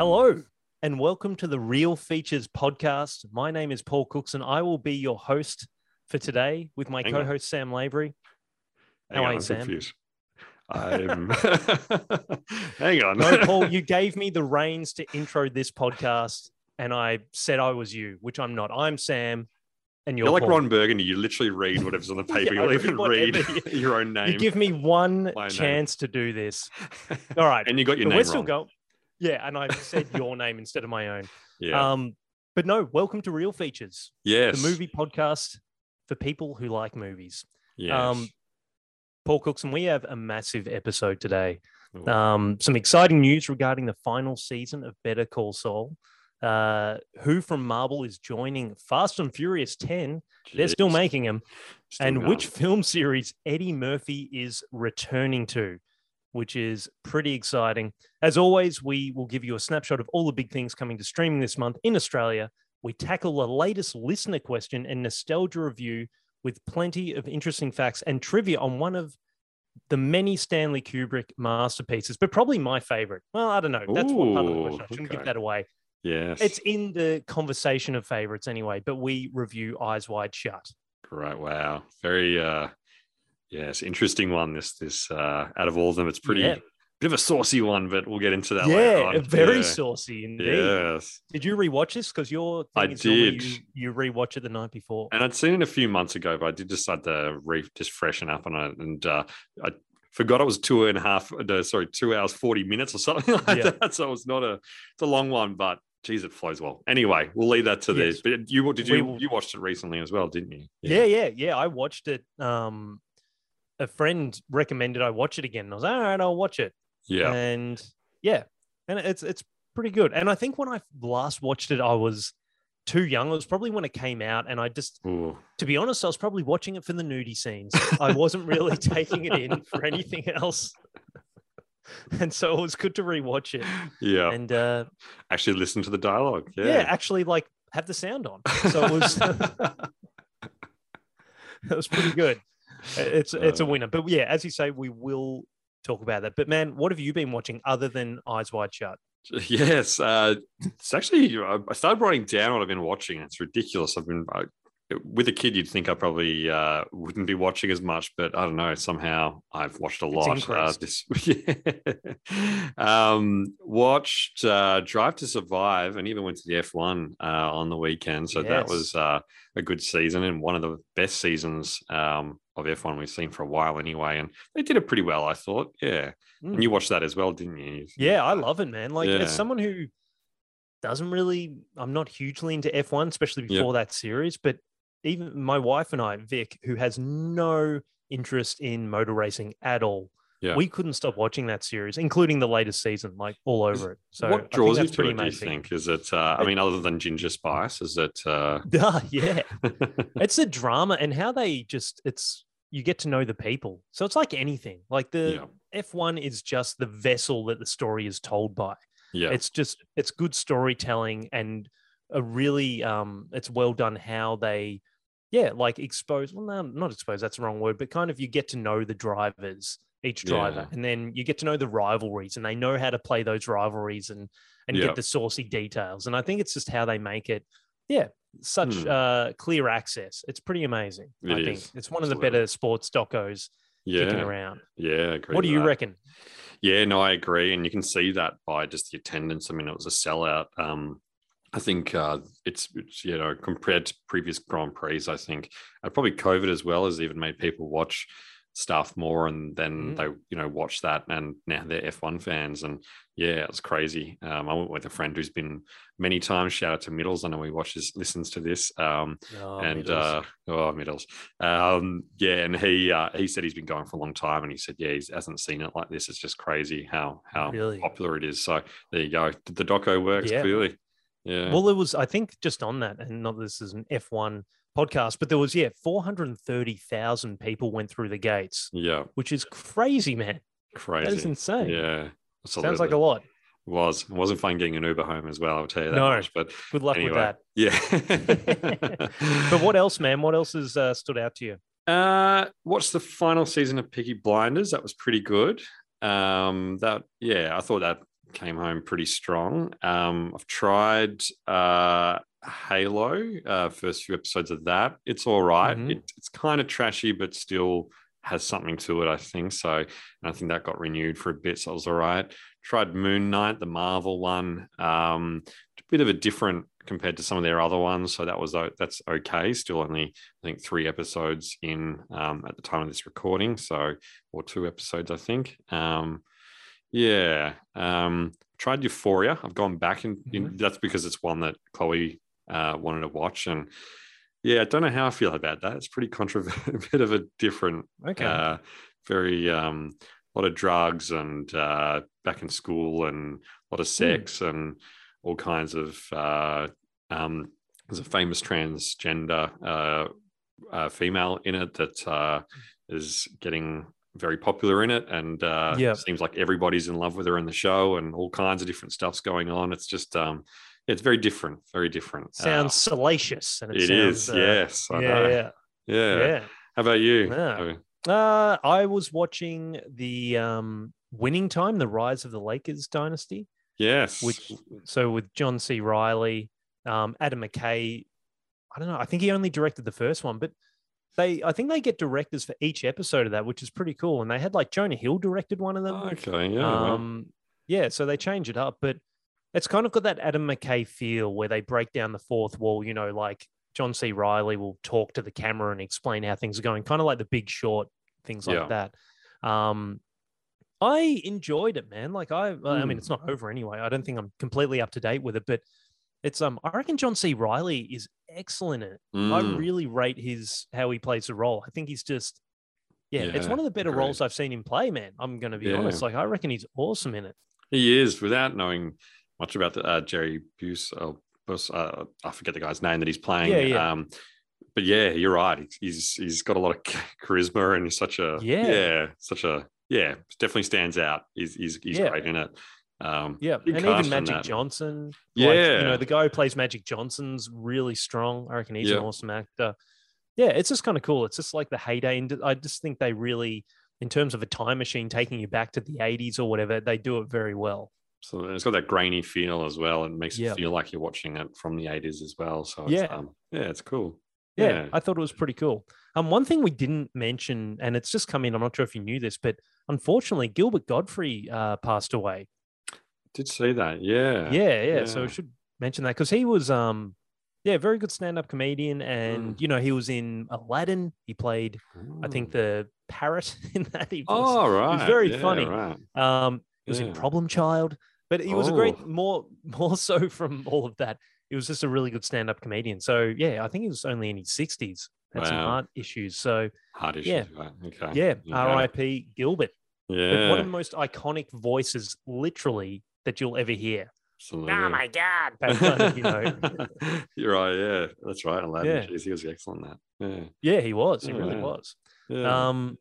Hello, and welcome to the Real Features podcast. My name is Paul Cooks, and I will be your host for today with my Hang co-host Sam Lavery. How are you, I'm Sam? confused. I'm. Hang on. No, Paul, you gave me the reins to intro this podcast, and I said I was you, which I'm not. I'm Sam, and you're, You're like Paul. Ron Burgundy. You literally read whatever's on the paper. Yeah, You'll read even read your own name. You give me one My name. chance to do this. All right, and you got your but name we're still wrong. going. Yeah, and I said your name instead of my own. Yeah. Um, but no, welcome to Real Features, yes. the movie podcast for people who like movies. Yes. Um, Paul Cookson, we have a massive episode today. Um, some exciting news regarding the final season of Better Call Saul. Uh, who from Marvel is joining Fast and Furious 10? They're still making them. Still and which film series Eddie Murphy is returning to, which is pretty exciting. As always, we will give you a snapshot of all the big things coming to streaming this month in Australia. We tackle the latest listener question and nostalgia review with plenty of interesting facts and trivia on one of the many Stanley Kubrick masterpieces, but probably my favorite. Well, I don't know. That's one part of the Ooh, question. I shouldn't give that away. Yes. It's in the conversation of favorites anyway, but we review Eyes Wide Shut. Right. Wow. Very. uh Yes. Interesting one. This. This. uh Out of all of them, it's pretty. Yeah. Bit of a saucy one, but we'll get into that later Yeah, on. very Yeah. saucy indeed. Yes. Did you rewatch this? Because your I did. You, you rewatch it the night before. and I'd seen it a few months ago, but I did decide to re- just freshen up on it, and uh, I forgot it was two and a half, uh, sorry, two hours forty minutes or something like Yeah. that. So it's not a, it's a long one, but geez, it flows well. Anyway, we'll leave that to Yes. this. But you did you you watched it recently as well, didn't you? yeah, yeah, yeah. I watched it. Um, a friend recommended I watch it again. And I was like, all right, I'll watch it. yeah, And yeah, and it's it's pretty good. And I think when I last watched it, I was too young. It was probably when it came out, and I just, Ooh, to be honest, I was probably watching it for the nudie scenes. I wasn't really taking it in for anything else. And so it was good to rewatch it. yeah. And uh, Actually, listen to the dialogue. yeah. Yeah, actually like have the sound on so it was it was pretty good it's it's a Uh. winner but yeah as you say we will talk about that but man what have you been watching other than eyes wide shut Yes, uh, it's actually. I I started writing down what I've been watching. It's ridiculous. I've been I, with a kid. You'd think I probably uh, wouldn't be watching as much, but I don't know. Somehow I've watched a lot. Uh, this, um, watched uh, Drive to Survive, and even went to the F one uh, on the weekend. So that was uh, a good season and one of the best seasons um, of F one we've seen for a while, anyway. And they did it pretty well, I thought. Yeah, Mm. and you watched that as well, didn't you? yeah i love it man like Yeah. as someone who doesn't really i'm not hugely into f1 especially before that series but even my wife and i vic who has no interest in motor racing at all Yeah. we couldn't stop watching that series including the latest season like all over it so what draws you to it? Do you think is it? Uh, I mean, other than ginger spice, is it? Uh... Ah, yeah, it's a drama and how they just it's you get to know the people. So it's like anything. Like the F1 is just the vessel that the story is told by. yeah, It's just it's good storytelling and a really um it's well done how they yeah, like expose well no, not expose, that's the wrong word, but kind of you get to know the drivers, each driver, Yeah. and then you get to know the rivalries and they know how to play those rivalries and and Yeah. get the saucy details. And I think it's just how they make it, yeah, such Hmm. uh clear access. It's pretty amazing. It I think it's one of the better sports docos kicking around. yeah. I agree What do you that. reckon? Yeah, no, I agree, and you can see that by just the attendance. I mean, it was a sellout. Um, I think uh, it's, it's you know compared to previous Grand Prix, I think uh, probably COVID as well has even made people watch stuff more, and then Mhm. they you know watch that, and now they're F1 fans, and yeah, it's crazy. Um, I went with a friend who's been many times. Shout out to Middles. I know he watches, listens to this. Um, Oh, and Middles. uh, oh, Middles. Um, yeah, and he uh, he said he's been going for a long time, and he said yeah, he hasn't seen it like this. It's just crazy how how Really? popular it is. So there you go. The doco works Yeah. clearly. Yeah. Well, there was, I think, just on that, and not this is an F1 podcast, but there was, yeah, 430,000 people went through the gates, yeah. which is crazy, man. Crazy. That is insane. Yeah. Sounds like a lot. It was. It wasn't fun getting an Uber home as well, I'll tell you that No. much. But Good luck anyway, with that. Yeah. But what else, man? What else has uh, stood out to you? Uh, watched the final season of Peaky Blinders. That was pretty good. Um, that yeah, I thought that came home pretty strong. Um, I've tried uh Halo, uh, first few episodes of that. It's all right. Mhm. It, it's kind of trashy, but still has something to it, I think. So, and I think that got renewed for a bit, so it was all right. Tried Moon Knight, the Marvel one. Um, a bit of a different compared to some of their other ones, so that was that's okay. Still only I think three episodes in um, at the time of this recording, so or two episodes, I think. Um, yeah, um, tried Euphoria. I've gone back and in, that's because it's one that Chloe uh, wanted to watch, and yeah, I don't know how I feel about that. It's pretty controversial, a bit of a different, Okay. uh, very um, a lot of drugs and uh, back in school and a lot of sex and all kinds of. Uh, um, there's a famous transgender uh, uh, female in it that uh, is getting very popular in it, and uh, Yep. seems like everybody's in love with her in the show, and all kinds of different stuff's going on. It's just, um, it's very different, very different. sounds Uh, salacious. And it, it sounds, is, uh, yes. I yeah, know. yeah, yeah, yeah. How about you? Yeah. Uh, I was watching the um, Winning Time, the Rise of the Lakers dynasty. Yes. which so with John C. Reilly, um, Adam McKay. I don't know. I think he only directed the first one, but they I think they get directors for each episode of that, which is pretty cool. And they had like Jonah Hill directed one of them. okay, yeah. Um, yeah, so they change it up, but it's kind of got that Adam McKay feel where they break down the fourth wall. You know, like John C. Reilly will talk to the camera and explain how things are going, kind of like The Big Short, things like Yeah. that. Um, I enjoyed it, man. Like I, I mean, Mm. it's not over anyway. I don't think I'm completely up to date with it, but it's um, I reckon John C. Reilly is excellent in it. I mm, really rate his how he plays the role. I think he's just, yeah, it's one of the better agreed. roles I've seen him play, man. I'm going to be Yeah. honest. Like I reckon he's awesome in it. he is without knowing much about the uh, Jerry Buss. Oh, Bus- uh, I forget the guy's name that he's playing. Yeah, yeah. Um, but yeah, you're right. He's- He's he's got a lot of charisma and he's such a Yeah. yeah, such a yeah. Definitely stands out. He's he's, he's Yeah. great in it. Um, Yeah, and even Magic. Johnson. like, Yeah. you know the guy who plays Magic Johnson's really strong. I reckon he's Yeah. an awesome actor. Yeah, it's just kind of cool. It's just like the heyday, and I just think they really, in terms of a time machine taking you back to the '80s or whatever, they do it very well. So it's got that grainy feel as well. It makes Yeah. it feel like you're watching it from the 80s as well. So it's, Yeah. um, yeah, it's cool. Yeah, Yeah. I thought it was pretty cool. Um, one thing we didn't mention, and it's just come in. I'm not sure if you knew this, but unfortunately, Gilbert Gottfried uh, passed away. Did see that. Yeah. Yeah, yeah. So I should mention that because he was, um, yeah, very good stand-up comedian, and Mm. you know he was in Aladdin. He played, I think, the parrot in that. He was, Oh, right. very Yeah, funny. Right. um, he was in Problem Child, but he was a great Oh. more more so from all of that. He was just a really good stand-up comedian. So yeah, I think he was only in his sixties. Had some Wow. heart issues. So Hard issues. Yeah. Right. Okay. yeah, R.I.P. Gilbert. But Yeah. one of the most iconic voices, literally, that you'll ever hear. Absolutely. Oh my god! That kind of, you know. You're right. Yeah. That's right. Aladdin. Yeah. Jeez, he was excellent in that. Yeah. Yeah, he was. He Oh, really wow. was. Yeah. Um,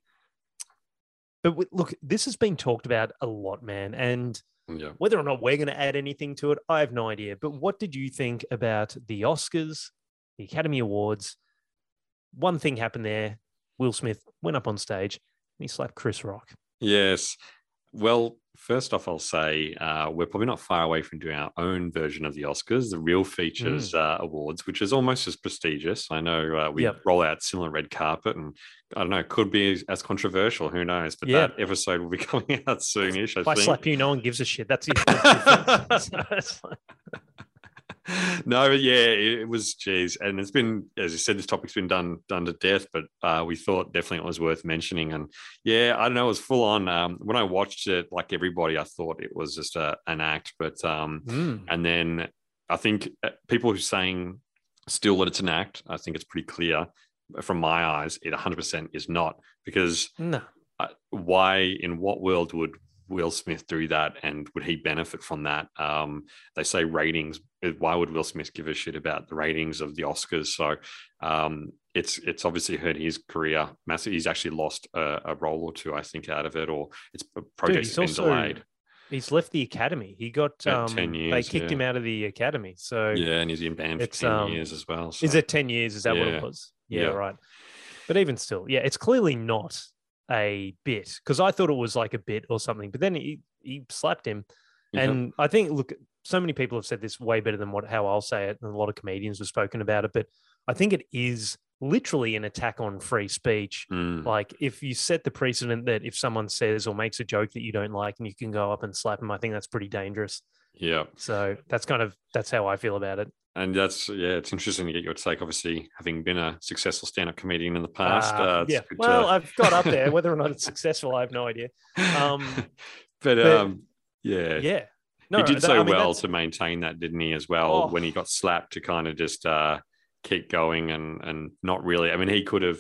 but w- look, this has been talked about a lot, man. And yeah. whether or not we're going to add anything to it, I have no idea. But what did you think about the Oscars, the Academy Awards? One thing happened there. Will Smith went up on stage and he slapped Chris Rock. Yes. Well, first off, I'll say uh, we're probably not far away from doing our own version of the Oscars, the Real Features uh, Awards, which is almost as prestigious. I know uh, we Yep. roll out similar red carpet, and I don't know, could be as, controversial. Who knows? But Yeah. that episode will be coming out soonish. I If I think. slap you, no one gives a shit. That's it. no, yeah, it, it was geez, and it's been, as you said, this topic's been done done to death. But uh, we thought definitely it was worth mentioning, and yeah, I don't know, it was full on. Um, when I watched it, like everybody, I thought it was just a, an act, but um, Mm. and then I think uh, people who are saying still that it's an act, I think it's pretty clear from my eyes, it 100% is not because No. uh, why in what world would Will Smith do that and would he benefit from that? Um, they say ratings. Why would Will Smith give a shit about the ratings of the Oscars? So um, it's it's obviously hurt his career massive. He's actually lost a, a role or two, I think, out of it, or it's projects been also- delayed. He's left the academy. He got Yeah, um, 10 they kicked yeah. him out of the academy. So Yeah, and he's been banned for ten um, years as well. is it 10 years? Is that what it was? Yeah, Yeah. right. But even still, yeah, it's clearly not a bit because I thought it was like a bit or something. But then he, he slapped him. Yeah. And I think, look, so many people have said this way better than what how I'll say it, and a lot of comedians have spoken about it. But I think it is literally an attack on free speech. Mm, Like if you set the precedent that if someone says or makes a joke that you don't like, and you can go up and slap them, I think that's pretty dangerous. yeah. So that's kind of that's how I feel about it. And that's yeah, it's interesting to get your take. Obviously, having been a successful stand-up comedian in the past, Uh, uh, yeah. Well, to- I've got up there. Whether or not it's successful, I have no idea. um, but, but- um, yeah, Yeah. he did so I mean, well that's- to maintain that, didn't he? As well, Oh. when he got slapped, to kind of just uh, keep going and and not really. I mean, he could have.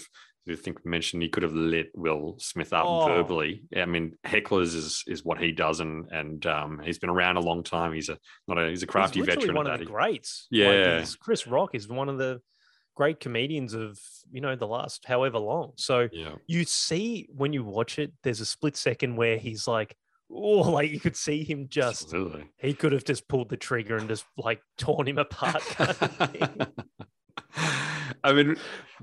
I think we mentioned he could have lit Will Smith up Oh. verbally. I mean, hecklers is is what he does, and and um, he's been around a long time. He's a not a he's a crafty he's veteran. one of that. the greats. Yeah. he's- Chris Rock is one of the great comedians of you know the last however long. So yeah, you see when you watch it, there's a split second where he's like, oh, like you could see him just absolutely. he could have just pulled the trigger and just like torn him apart. kind of. I mean,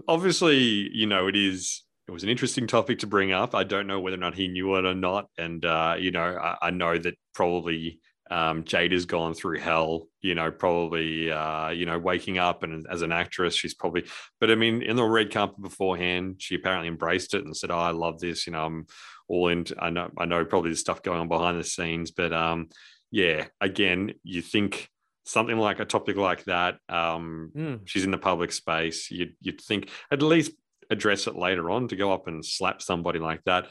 obviously, you know, it is. It was an interesting topic to bring up. I don't know whether or not he knew it or not, and uh, you know, I, I know that probably um, Jada has gone through hell. You know, probably uh, you know, waking up and as an actress, she's probably. But I mean, in the red carpet beforehand, she apparently embraced it and said, "Oh, I love this." You know, I'm all in. I know, I know, probably there's stuff going on behind the scenes, but um, yeah, again, you think something like a topic like that, um, Mm. she's in the public space. You'd, you'd think at least address it later on to go up and slap somebody like that.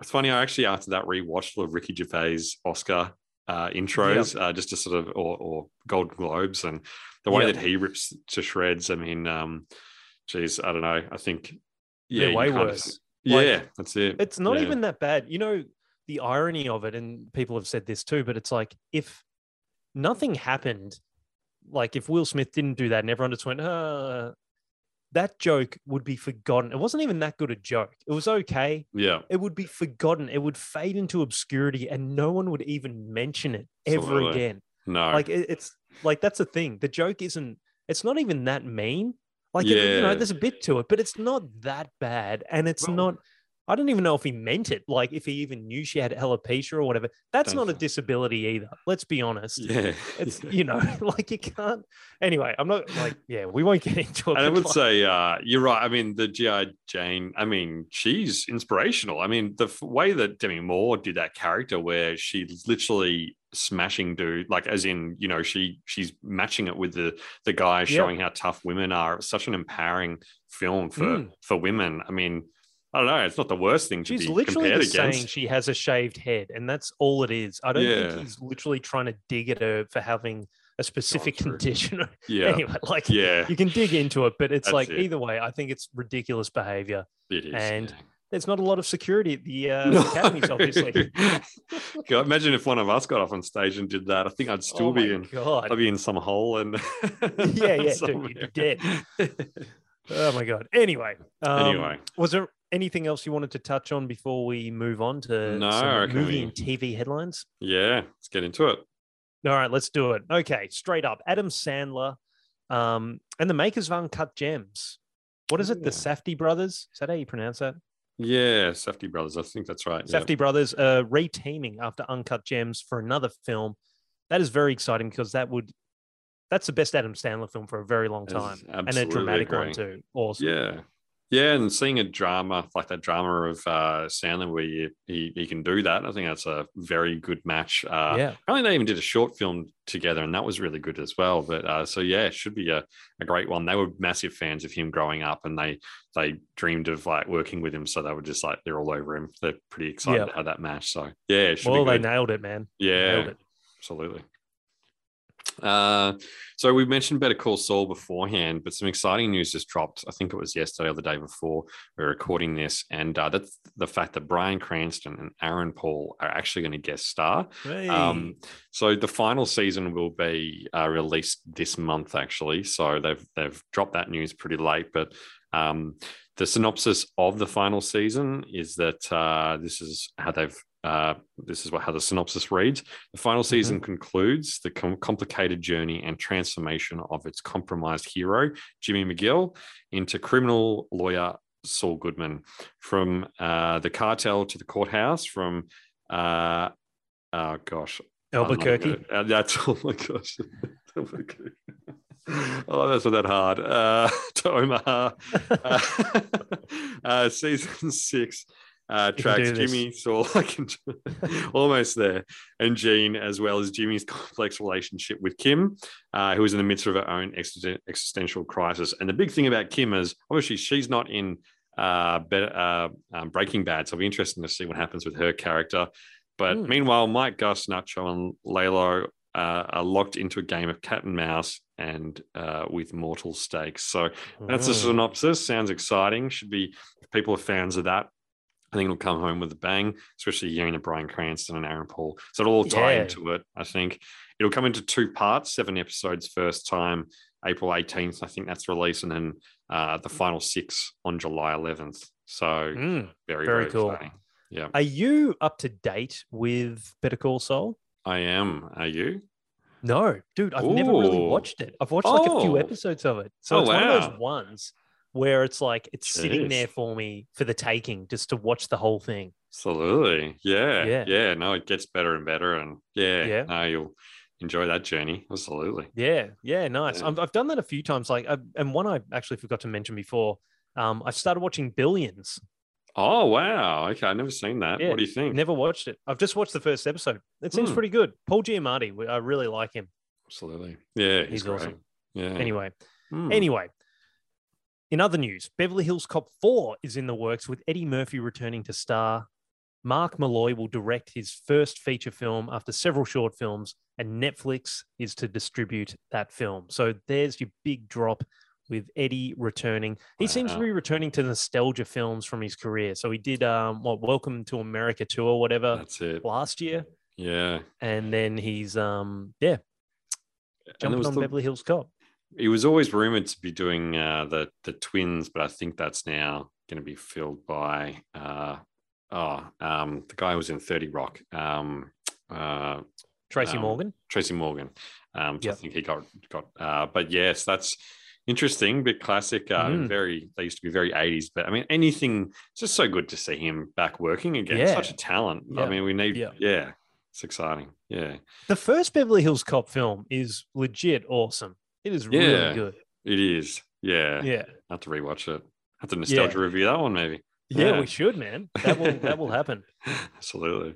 It's funny. I actually after that rewatched all of Ricky Gervais Oscar uh, intros, uh, just to sort of or, or Golden Globes, and the way Yep. that he rips to shreds. I mean, um, geez, I don't know. I think yeah, They're way of- worse. Like, yeah, that's it. It's not Yeah. even that bad. You know, the irony of it, and people have said this too, but it's like if nothing happened, like if Will Smith didn't do that and everyone just went, uh, that joke would be forgotten. It wasn't even that good a joke. It was okay. Yeah, It would be forgotten. It would fade into obscurity and no one would even mention it ever Absolutely. again. no, Like it, it's like that's the thing. The joke isn't, it's not even that mean. Like, it- you know, there's a bit to it, but it's not that bad. And it's Well- not, I don't even know if he meant it. Like, if he even knew she had alopecia or whatever. That's Don't not a disability either. Let's be honest. yeah, It's, you know, like you can't. Anyway, I'm not like, yeah, we won't get into it. And I would like, say uh, you're right. I mean, the GI Jane. I mean, she's inspirational. I mean, the f- way that Demi Moore did that character, where she's literally smashing dude, like as in, you know, she she's matching it with the the guy showing how tough women are. It's such an empowering film for Mm. for women. I mean, I don't know. It's not the worst thing to She's be literally just saying she has a shaved head, and that's all it is. I don't Yeah. think he's literally trying to dig at her for having a specific condition. yeah, anyway, like yeah, you can dig into it, but it's That's like it. either way, I think it's ridiculous behavior. it is. and yeah. There's not a lot of security at the uh, No. academies, obviously. God, imagine if one of us got off on stage and did that. I think I'd still oh be in. god! I'd be in some hole and Yeah, yeah, dude, you'd be dead. Oh my god. Anyway, um, Anyway. was there anything else you wanted to touch on before we move on to No, movie we- and TV headlines? yeah, let's get into it. All right, let's do it. Okay, straight up, Adam Sandler, um, and the makers of Uncut Gems. What is it? The Yeah. Safdie brothers? Is that how you pronounce that? Yeah, Safdie Brothers. I think that's right. Safdie brothers uh, reteaming after Uncut Gems for another film. That is very exciting because that would that's the best Adam Sandler film for a very long time and a dramatic one too. Awesome. Yeah. Yeah, and seeing a drama like that drama of uh, Sandler where you, he he can do that, I think that's a very good match. Uh, yeah. Apparently, they even did a short film together, and that was really good as well. But uh, so yeah, it should be a, a great one. They were massive fans of him growing up, and they they dreamed of like working with him. So they were just like they're all over him. They're pretty excited Yeah. to have that match. So yeah, it should Well, be they nailed it, man. yeah, Nailed it. absolutely. Uh, so we mentioned Better Call Saul beforehand, but some exciting news just dropped. I think it was yesterday or the day before we are recording this, and uh, that's the fact that Bryan Cranston and Aaron Paul are actually going to guest star. Hey. Um, so the final season will be uh, released this month, actually. So they've they've dropped that news pretty late, but um, the synopsis of the final season is that uh, this is how they've uh, this is what how the synopsis reads. The final season concludes the com- complicated journey and transformation of its compromised hero, Jimmy McGill, into criminal lawyer Saul Goodman. From uh, the cartel to the courthouse, from uh, oh gosh, Albuquerque. good. Uh, that's oh my gosh. Albuquerque. oh, that's not that hard. Uh, to Omaha. Season six uh, tracks. Jimmy, Saul, I can almost there, and Jean, as well as Jimmy's complex relationship with Kim, uh, who is in the midst of her own existential crisis. And the big thing about Kim is obviously she's not in uh, better, uh, um, Breaking Bad, so it'll be interesting to see what happens with her character. But Hmm. meanwhile, Mike, Gus, Nacho, and Lalo uh, are locked into a game of cat and mouse and uh, with mortal stakes. So that's a Mm. synopsis. Sounds exciting. Should be if people are fans of that. I think it'll come home with a bang, especially hearing of Bryan Cranston and Aaron Paul. So it'll all tie Yeah. into it. I think it'll come into two parts, seven episodes first time, April 18th. I think that's released, and then uh, the final six on July 11th. So Mm. very, very very, cool. exciting. Yeah, Are you up to date with Better Call Saul? I am. Are you? No, dude, I've never really watched it. I've watched like a few Oh. episodes of it. So Oh, it's one of those ones where it's like it's sitting there for me for the taking just to watch the whole thing. Absolutely. Yeah. Yeah. Yeah. No, it gets better and better. And yeah, Yeah. no, you'll enjoy that journey. Absolutely. Yeah, yeah, nice. Yeah. I've, I've done that a few times. Like, I, and one I actually forgot to mention before. Um, I started watching Billions. Oh, wow. Okay. I've never seen that. Yeah, What do you think? Never watched it. I've just watched the first episode. It seems Hmm. pretty good. Paul Giamatti, I really like him. Absolutely. Yeah. He's, He's great. awesome. Yeah. Anyway, Hmm. Anyway, in other news, Beverly Hills Cop 4 is in the works with Eddie Murphy returning to star. Mark Molloy will direct his first feature film after several short films, and Netflix is to distribute that film. So there's your big drop with Eddie returning. He seems to be returning to nostalgia films from his career. So he did um what Welcome to America tour, whatever, That's it. last year. Yeah. And then he's um yeah, jumping on the- Beverly Hills Cop. He was always rumored to be doing uh, the the twins, but I think that's now going to be filled by uh, oh um, the guy who was in Thirty Rock, um, uh, Tracy Um, Morgan. Tracy Morgan. Um, so I think he got got. Uh, but yes, that's interesting, bit classic. Uh, Mm. Very, they used to be very eighties. But I mean, anything. It's just so good to see him back working again. Yeah. Such a talent. Yeah. I mean, we need. Yeah. Yeah. it's exciting. Yeah, The first Beverly Hills Cop film is legit awesome. It is really good. it is. Yeah, Yeah. I have to rewatch it. I have to nostalgia review that one maybe. yeah. Yeah. we should, man. That will that will happen. Absolutely.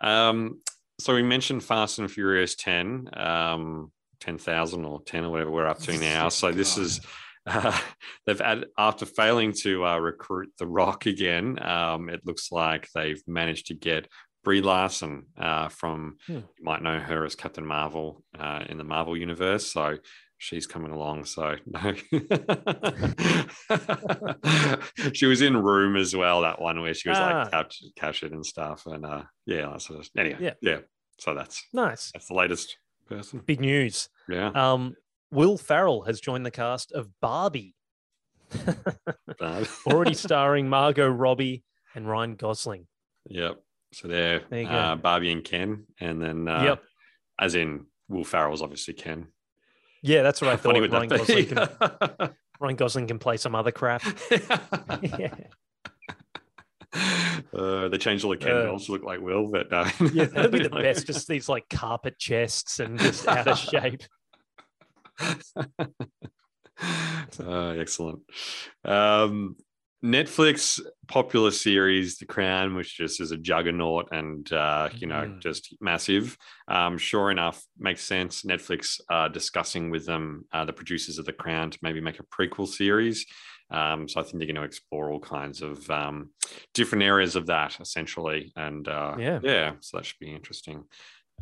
Um, so we mentioned Fast and Furious 10, um, 10,000 or 10 or whatever we're up to now. So this is, uh, they've had, after failing to uh, recruit The Rock again, um, it looks like they've managed to get Brie Larson uh, from, Hmm. you might know her as Captain Marvel uh, in the Marvel universe. So she's coming along. So no. she was in Room as well, that one where she was Ah. like capt- captured and stuff. And uh, yeah, that's sort anyway, Yeah. yeah. So that's Nice. that's the latest person. Big news. Yeah. Um, Will Ferrell has joined the cast of Barbie, Uh, already starring Margot Robbie and Ryan Gosling. yep. So they're There uh, Barbie and Ken, and then uh, Yep. as in Will Ferrell's obviously Ken. Yeah, that's what I thought. Ryan? Gosling, can, Ryan Gosling can play some other crap. yeah. Uh, they changed all the Ken Uh, dolls to look like Will, but uh, Yeah, that'd be the best. Just these like carpet chests and just out of shape. Uh, excellent. Um, Netflix popular series The Crown, which just is a juggernaut and uh, you know Mhm. just massive. Um, sure enough, makes sense. Netflix uh, discussing with them uh, the producers of The Crown to maybe make a prequel series. Um, so I think they're going to explore all kinds of um, different areas of that essentially, and uh, Yeah. yeah, so that should be interesting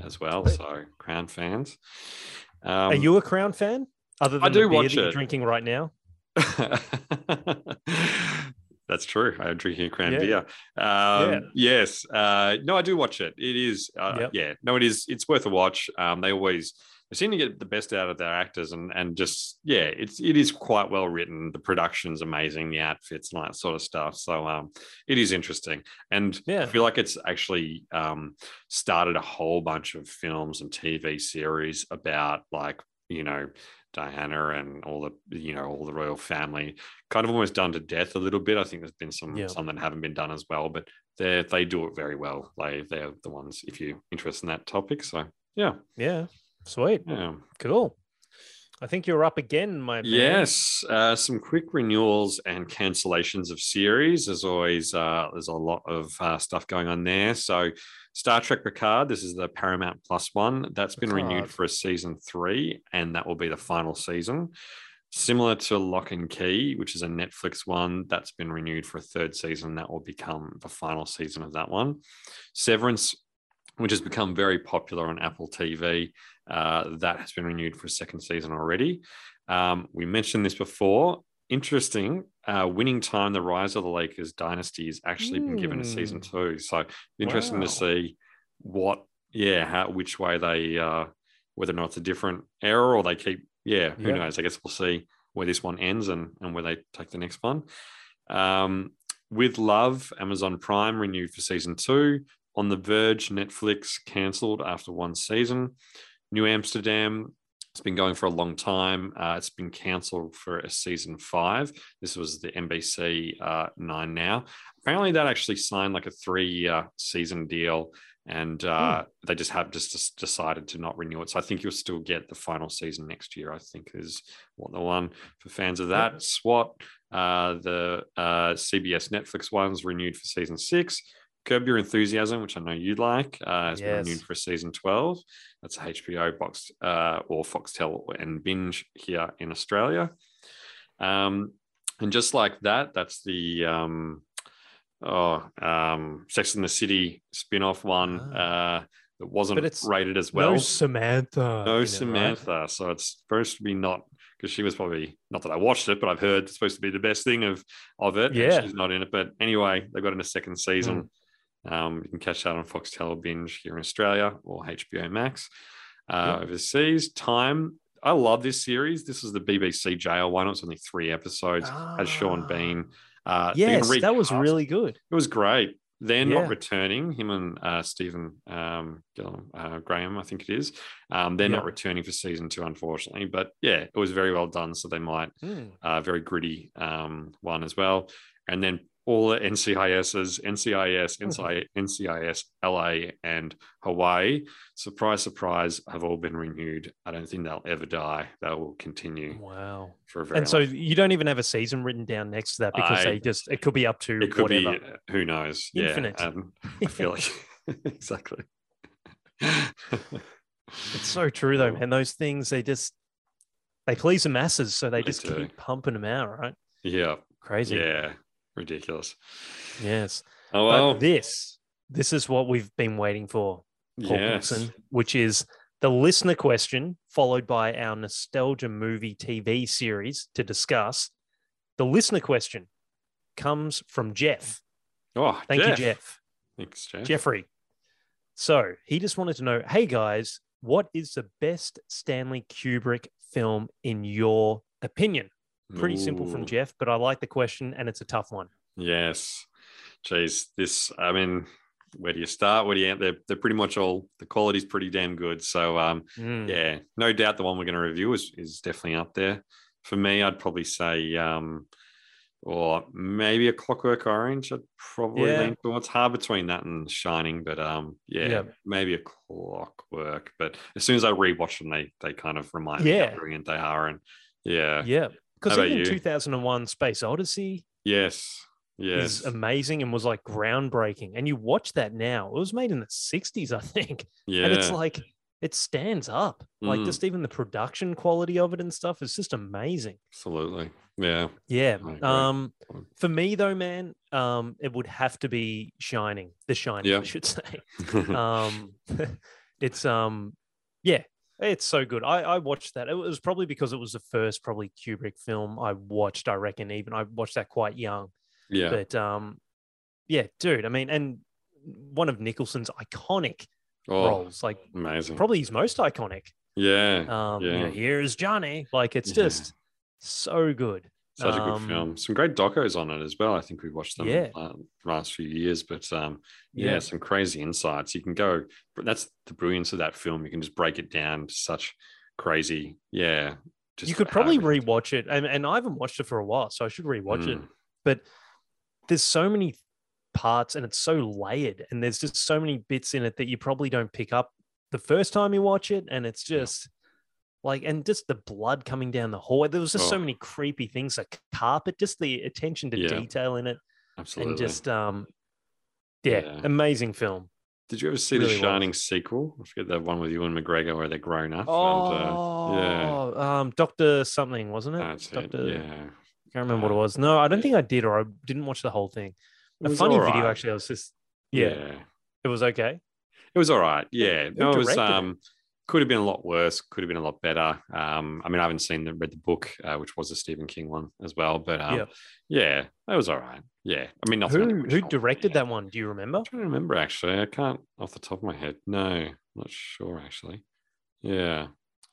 as well. So Crown fans, um, Are you a Crown fan? Other than I do the beer watch that you're it. drinking right now. That's true. I'm drinking a crown Yeah. beer. Um, Yeah. Yes. Uh, no, I do watch it. It is. Uh, Yep. Yeah. No, it is. It's worth a watch. Um, they always they seem to get the best out of their actors, and and just yeah, it's it is quite well written. The production's amazing. The outfits and all that sort of stuff. So um, it is interesting, and Yeah. I feel like it's actually um started a whole bunch of films and TV series about like you know Diana and all the you know all the royal family, kind of almost done to death a little bit. I think there's been some Yeah. some that haven't been done as well, but they they do it very well. They they're the ones if you're interested in that topic. So yeah, Yeah. Sweet. yeah. Cool. I think you're up again, my man. Yes, uh, some quick renewals and cancellations of series. As always, uh, there's a lot of uh, stuff going on there. So, Star Trek Picard, this is the Paramount Plus one. That's been renewed for a season three, and that will be the final season. Similar to Locke and Key, which is a Netflix one, that's been renewed for a third season. That will become the final season of that one. Severance, which has become very popular on Apple TV, uh, that has been renewed for a second season already. Um, we mentioned this before. Interesting. Uh, winning time, the rise of the Lakers dynasty has actually been given a season Mm. two. So interesting Wow. to see what, yeah, how which way they, uh, whether or not it's a different era or they keep, yeah, who Yeah. knows? I guess we'll see where this one ends and and where they take the next one. Um, with Love, Amazon Prime renewed for season two. On the Verge, Netflix cancelled after one season. New Amsterdam, it's been going for a long time. Uh, it's been cancelled for a season five. This was the NBC uh, nine now. Apparently, that actually signed like a three-year season deal, and uh, they just have just, just decided to not renew it. So I think you'll still get the final season next year. I think is what the one for fans of that. SWAT, uh, the uh, CBS Netflix ones renewed for season six. Curb Your Enthusiasm, which I know you like, uh, has Yes. been renewed for season 12. That's a HBO box uh, or Foxtel and Binge here in Australia. Um, and just like that, that's the um, oh, um, Sex in the City spin off one uh, that wasn't rated as well. no Samantha. No in it, right? Samantha. So it's supposed to be not because she was probably not that I watched it, but I've heard it's supposed to be the best thing of of it. Yeah. she's not in it. But anyway, they got in a second season. Um, you can catch that on Foxtel Binge here in Australia or HBO Max. Uh, Overseas, Time. I love this series. This is the BBC jail one. It's only three episodes. Has Sean Ah. Bean. Uh, Yes, that was really good. it was great. They're Yeah. not returning. Him and uh, Stephen um, uh, Graham, I think it is. Um, they're Yeah. not returning for season two, unfortunately. But yeah, it was very well done. So they might uh, very gritty um, one as well. And then all the NCISs, NCIS, NCIS, NCIS, LA, and Hawaii. Surprise, surprise, have all been renewed. I don't think they'll ever die. They will continue Wow. for a very And so you don't even have a season written down next to that because I- they just it could be up to It could whatever. be, uh, who knows? Infinite. Yeah, um, I feel like exactly. It's so true though, man. Those things they just they please the masses, so they They just do. keep pumping them out, right? yeah, Crazy. yeah, ridiculous. Yes. Oh But this this is what we've been waiting for, Paul yes. Pinson, which is the listener question followed by our nostalgia movie TV series to discuss. The listener question comes from Jeff. Oh, Thank Jeff. you, Jeff. Thanks, Jeff. Jeffrey. So he just wanted to know, hey guys, what is the best Stanley Kubrick film in your opinion? Pretty simple from Jeff, but I like the question and it's a tough one. Yes. Geez, this. I mean, where do you start? Where do you? They're they're pretty much all. The quality's pretty damn good. So um, Mm. yeah, no doubt the one we're going to review is is definitely up there. For me, I'd probably say um, or maybe a Clockwork Orange. I'd probably Yeah. lean towards hard between that and Shining, but um, yeah, Yeah. maybe a Clockwork. But as soon as I rewatch them, they they kind of remind me Yeah. how brilliant they are, and yeah, Yeah. Because even you? 2001 Space Odyssey Yes. Yes. is amazing and was like groundbreaking. And you watch that now, it was made in the 60s, I think. yeah. And it's like, it stands up. Like Mm. just even the production quality of it and stuff is just amazing. Absolutely. Yeah. Yeah. Um, for me though, man, um, it would have to be Shining, The Shining, Yeah. I should say. um, it's um, yeah, it's so good. I I watched that. It was probably because it was the first probably Kubrick film I watched. I reckon even I watched that quite young. yeah. But um, yeah, dude. I mean, and one of Nicholson's iconic oh, roles, like amazing. probably his most iconic. yeah. Um, you know, here's Johnny. Like it's Yeah. just so good. Such a good um, film. Some great docos on it as well. I think we've watched them Yeah. uh, last few years, but um, yeah, Yeah. some crazy insights. You can go, but that's the brilliance of that film. You can just break it down to such crazy, yeah. Just you could probably everything- rewatch it, and, and I haven't watched it for a while, so I should rewatch it. Mm. But there's so many parts, and it's so layered, and there's just so many bits in it that you probably don't pick up the first time you watch it, and it's Yeah. Like, and just the blood coming down the hallway. There was just so Oh. many creepy things, like carpet, just the attention to Yeah. detail in it, Absolutely. and just um, yeah, Yeah. amazing film. Did you ever see really the was. Shining sequel? I forget that one with Ewan McGregor where they're grown up. Oh, and, uh, yeah, um, Doctor something, wasn't it? that's it. Doctor, Yeah, I can't remember what it Uh, was. No, I don't yeah. think I did, or I didn't watch the whole thing. It A funny all video, actually. I was just, yeah, it was okay. It was all right. Yeah. No, it was directed it? Could have been a lot worse, could have been a lot better. Um, I mean, I haven't seen the read the book, uh, which was a Stephen King one as well. But um, Yep. yeah, that was all right. Yeah. I mean Who who directed yeah. that one? Do you remember? Trying to remember actually. I can't off the top of my head. No, I'm not sure actually. Yeah.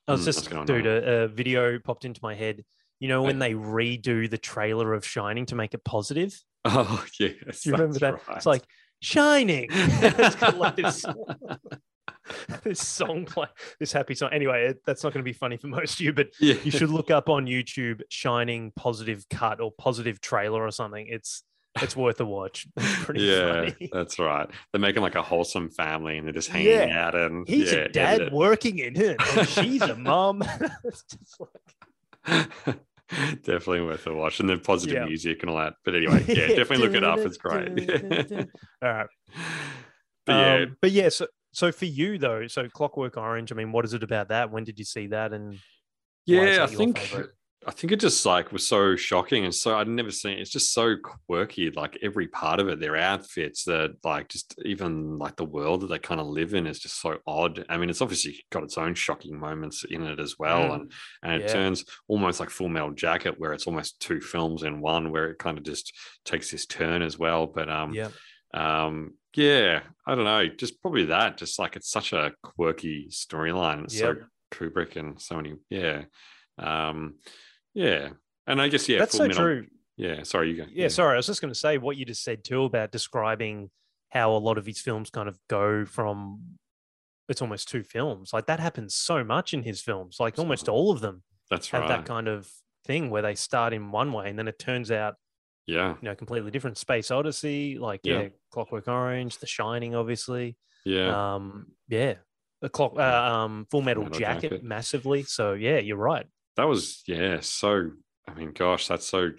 I was Mm, just, dude, a, a video popped into my head. You know, when Yeah. they redo the trailer of Shining to make it positive? Oh yes. Do you remember that? that's It's like, Shining. it's like this, this song play, this happy song. Anyway, it, that's not going to be funny for most of you, but yeah. you should look up on YouTube Shining positive cut or positive trailer or something. It's it's worth a watch. Pretty yeah, funny. that's right. They're making like a wholesome family and they're just hanging Yeah. out and He's yeah, a dad working in it, and she's a mom. it's just like, definitely worth a watch. And the positive Yeah. music and all that. But anyway, yeah, definitely look it up. It's great. All right. but yeah, Um, but yeah, so so for you though, so Clockwork Orange. I mean, what is it about that? When did you see that? And yeah, I think favorite? I think it just like was so shocking and so I'd never seen it's just so quirky, like every part of it, their outfits, that like just even like the world that they kind of live in is just so odd. I mean, it's obviously got its own shocking moments in it as well. Mm. And and it Yeah. turns almost like full metal jacket where it's almost two films in one where it kind of just takes this turn as well. But um yeah, um yeah i don't know just probably that just like it's such a quirky storyline it's Yep. so kubrick and so many yeah um yeah and i guess yeah that's so true. yeah sorry you go Yeah, sorry, I was just going to say what you just said too about describing how a lot of his films kind of go from it's almost two films. Like that happens so much in his films. Like almost all of them that's have right that kind of thing where they start in one way and then it turns out yeah you know completely different. Space Odyssey, like yeah, Yeah. Clockwork Orange, The Shining, obviously. yeah Um, yeah, the clock, uh, um, Full Metal, Metal Jacket, Jacket. massively. So yeah, you're right. that was yeah so i mean gosh that's so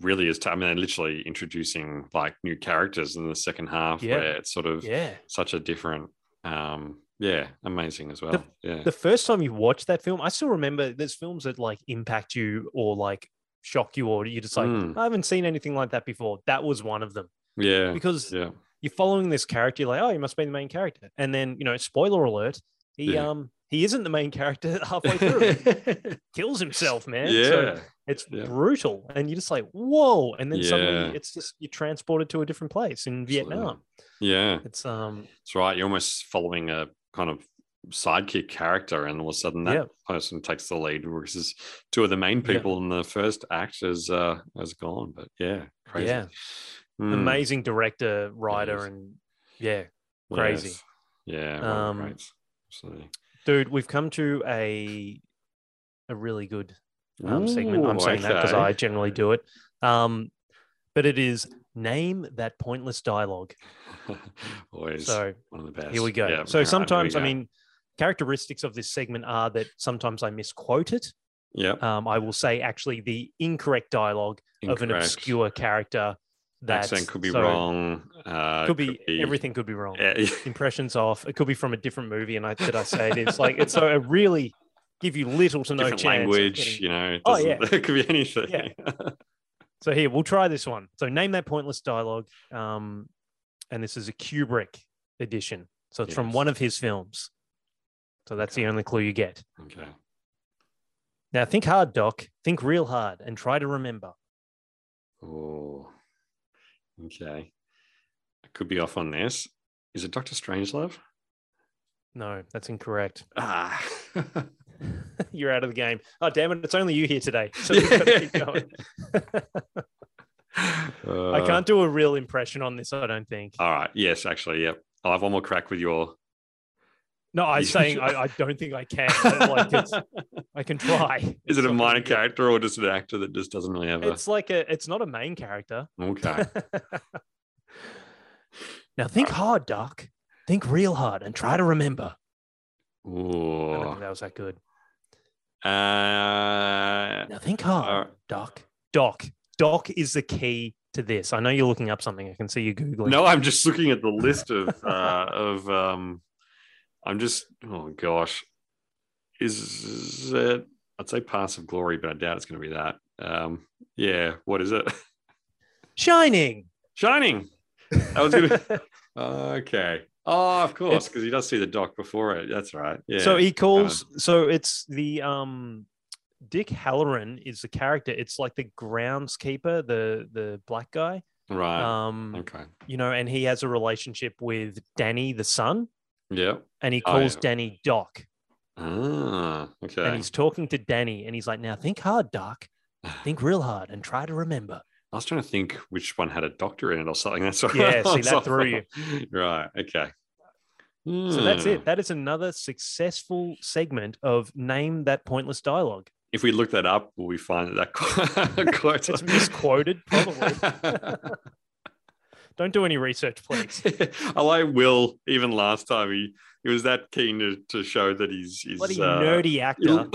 really is t- i mean they're literally introducing like new characters in the second half Yeah. where it's sort of Yeah. such a different um yeah amazing as well yeah The first time you watch that film, I still remember there's films that like impact you or like shock you, or you're just like, Mm. I haven't seen anything like that before. That was one of them yeah because yeah you're following this character, you're like, oh, you must be the main character. And then, you know, spoiler alert, he Yeah. um he isn't the main character halfway through. Kills himself, man. yeah So it's Yeah. brutal. And you're just like, whoa. And then Yeah. suddenly it's just you're transported to a different place in Vietnam. yeah It's um it's right. You're almost following a kind of sidekick character, and all of a sudden that Yeah. person takes the lead, versus two of the main Yeah. people in the first act has uh, has gone. But yeah, crazy. Yeah. Mm, amazing director, writer, is. and yeah, crazy. yes. Yeah. what Um, greats. Absolutely. dude we've come to a a really good um, segment i'm Ooh, saying that because i generally do it um but it is name that pointless dialogue Always so one of the best. here we go Yeah, so all right, here sometimes i mean characteristics of this segment are that sometimes i misquote it Yeah. Um, I will say actually the incorrect dialogue of an obscure character. That Accent could be so- wrong. Uh, Could be, everything could be wrong. Yeah. Impressions off. It could be from a different movie, and I did I say it? It's like it's so it really give you little to no different chance. language, getting- you know. Oh, yeah. It could be anything. Yeah. So here we'll try this one. So name that pointless dialogue. Um, and this is a Kubrick edition. So it's from one of his films. So that's the only clue you get. okay. Now think hard, Doc. Think real hard and try to remember. Oh, okay. I could be off on this. Is it Doctor Strangelove? No, that's incorrect. Ah. You're out of the game. Oh damn it! It's only you here today. So we've keep going. I Uh, can't do a real impression on this. I don't think. All right. Yes, actually. Yep. I'll have one more crack with your. No, I'm saying I, I don't think I can. I, like I can try. Is it a minor character or just an actor that just doesn't really have a? It's like a. It's not a main character. Okay. now think hard, Doc. Think real hard and try to remember. I don't Ooh. think that was that good. Uh, Now think hard, Uh, Doc. Doc. Doc is the key to this. I know you're looking up something. I can see you googling. no, I'm just looking at the list of uh, of. Um, I'm just. Oh gosh, is it? I'd say Paths of Glory, but I doubt it's going to be that. Um, yeah. What is it? Shining. Shining. That was gonna. okay. Oh, of course, because he does see the doc before it. That's right. Yeah. So he calls. So it's the um, Dick Hallorann is the character. It's like the groundskeeper, the the black guy. right. Um, okay. you know, and he has a relationship with Danny, the son, Yeah. and he Oh, calls yeah. Danny Doc, Ah. Okay. and he's talking to Danny, and he's like, "Now think hard, Doc. Think real hard and try to remember." I was trying to think which one had a doctor in it or something. That's what Yeah, see, that threw you. Right. Okay. So that's Hmm. it. That is another successful segment of name that pointless dialogue. If we look that up, will we find that that quote? It's misquoted, probably. Don't do any research, please. I like Will. Even last time, he he was that keen to, to show that he's he's Bloody uh, nerdy actor.